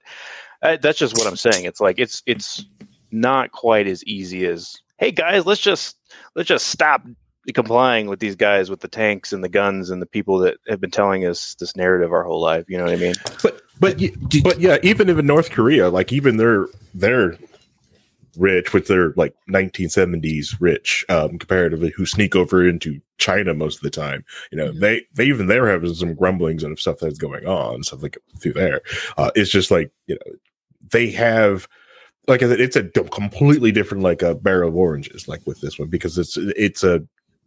uh, that's just what I'm saying. It's like it's it's not quite as easy as hey guys, let's just let's just stop complying with these guys with the tanks and the guns and the people that have been telling us this narrative our whole life. You know what I mean? But but but yeah, even if in North Korea, like even they're they're rich with their like 1970s rich um comparatively who sneak over into China most of the time. You know, they they even they're having some grumblings and stuff that's going on, stuff like through there. Uh it's just like, you know, they have like I said, it's a completely different like a barrel of oranges like with this one because it's it's a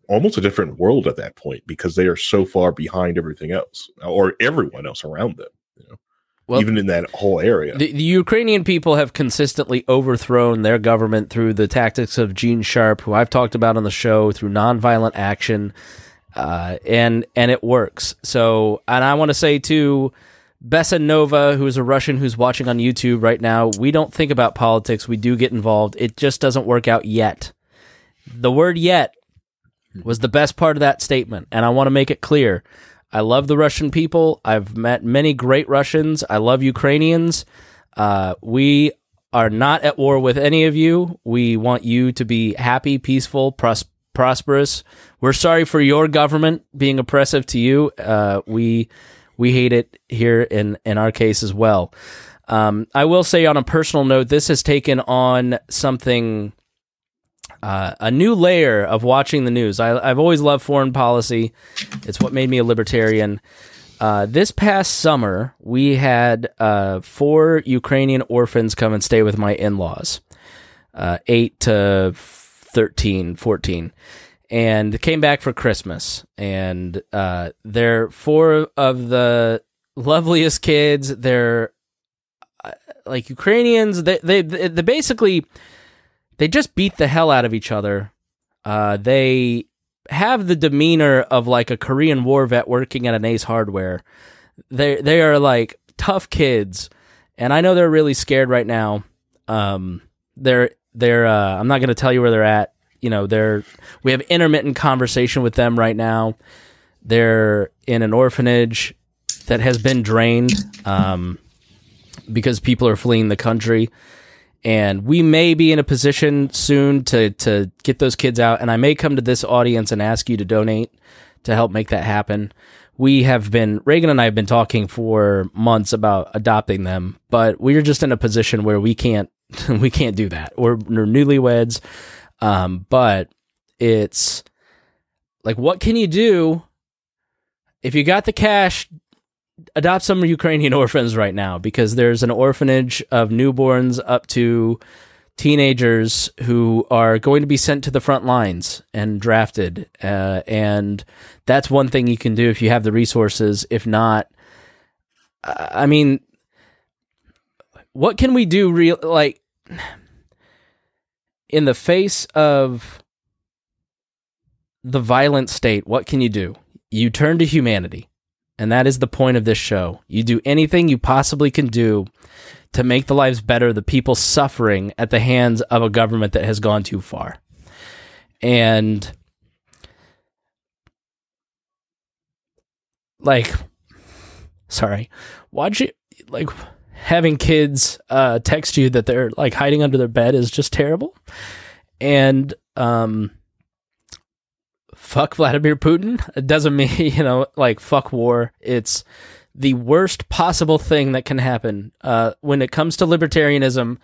almost a different world at that point because they are so far behind everything else or everyone else around them Well, even in that whole area The, the Ukrainian people have consistently overthrown their government through the tactics of Gene Sharp, who I've talked about on the show, through nonviolent action, uh, and and it works. So, and I want to say to Besanova, who is a Russian who's watching on YouTube right now, we don't think about politics. We do get involved. It just doesn't work out yet. The word "yet" was the best part of that statement, and I want to make it clear. I love the Russian people. I've met many great Russians. I love Ukrainians. Uh, we are not at war with any of you. We want you to be happy, peaceful, pros- prosperous. We're sorry for your government being oppressive to you. Uh, we we hate it here in in our case as well. Um, I will say on a personal note, this has taken on something uh, a new layer of watching the news. I, I've always loved foreign policy. It's what made me a libertarian. Uh, this past summer, we had uh, four Ukrainian orphans come and stay with my in laws, uh, 8 to 13, 14. and came back for Christmas. And uh, they're four of the loveliest kids. They're uh, like Ukrainians. They, they they basically they just beat the hell out of each other. Uh, they have the demeanor of like a Korean War vet working at an Ace Hardware. They they are like tough kids, and I know they're really scared right now. Um, they're they're uh, I'm not going to tell you where they're at. You know, they're we have intermittent conversation with them right now. They're in an orphanage that has been drained um, because people are fleeing the country and we may be in a position soon to to get those kids out. And i may come to this audience and ask you to donate to help make that happen. We have been reagan and i have been talking for months about adopting them but we're just in a position where we can't we can't do that. We're, we're newlyweds. Um, but it's like what can you do if you got the cash adopt some Ukrainian orphans right now because there's an orphanage of newborns up to teenagers who are going to be sent to the front lines and drafted. Uh, and that's one thing you can do if you have the resources. If not, I mean, what can we do real like in the face of the violent state, what can you do? You turn to humanity and that is the point of this show. You do anything you possibly can do to make the lives better of the people suffering at the hands of a government that has gone too far. And like sorry, watch it like having kids uh text you that they're like hiding under their bed is just terrible. And um fuck Vladimir Putin. It doesn't mean, you know, like fuck war. It's the worst possible thing that can happen. Uh, when it comes to libertarianism,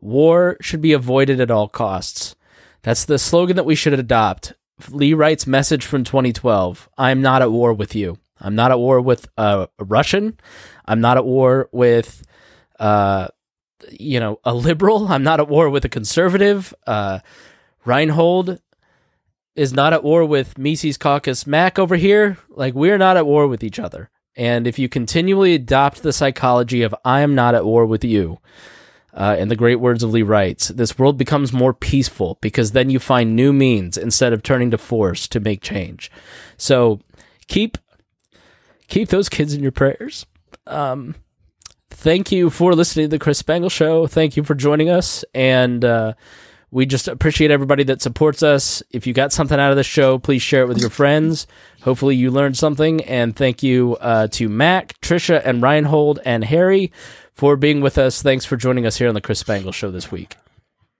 war should be avoided at all costs. That's the slogan that we should adopt. Lee Wrights' message from 2012 I'm not at war with you. I'm not at war with uh, a Russian. I'm not at war with, uh, you know, a liberal. I'm not at war with a conservative. Uh, Reinhold is not at war with Mises Caucus Mac over here. Like we're not at war with each other. And if you continually adopt the psychology of I am not at war with you, uh, in the great words of Lee Wrights, this world becomes more peaceful because then you find new means instead of turning to force to make change. So keep keep those kids in your prayers. Um, thank you for listening to the Chris Spangle Show. Thank you for joining us and. Uh, we just appreciate everybody that supports us. If you got something out of the show, please share it with your friends. Hopefully, you learned something. And thank you uh, to Mac, Trisha, and Reinhold and Harry for being with us. Thanks for joining us here on the Chris Spangle Show this week.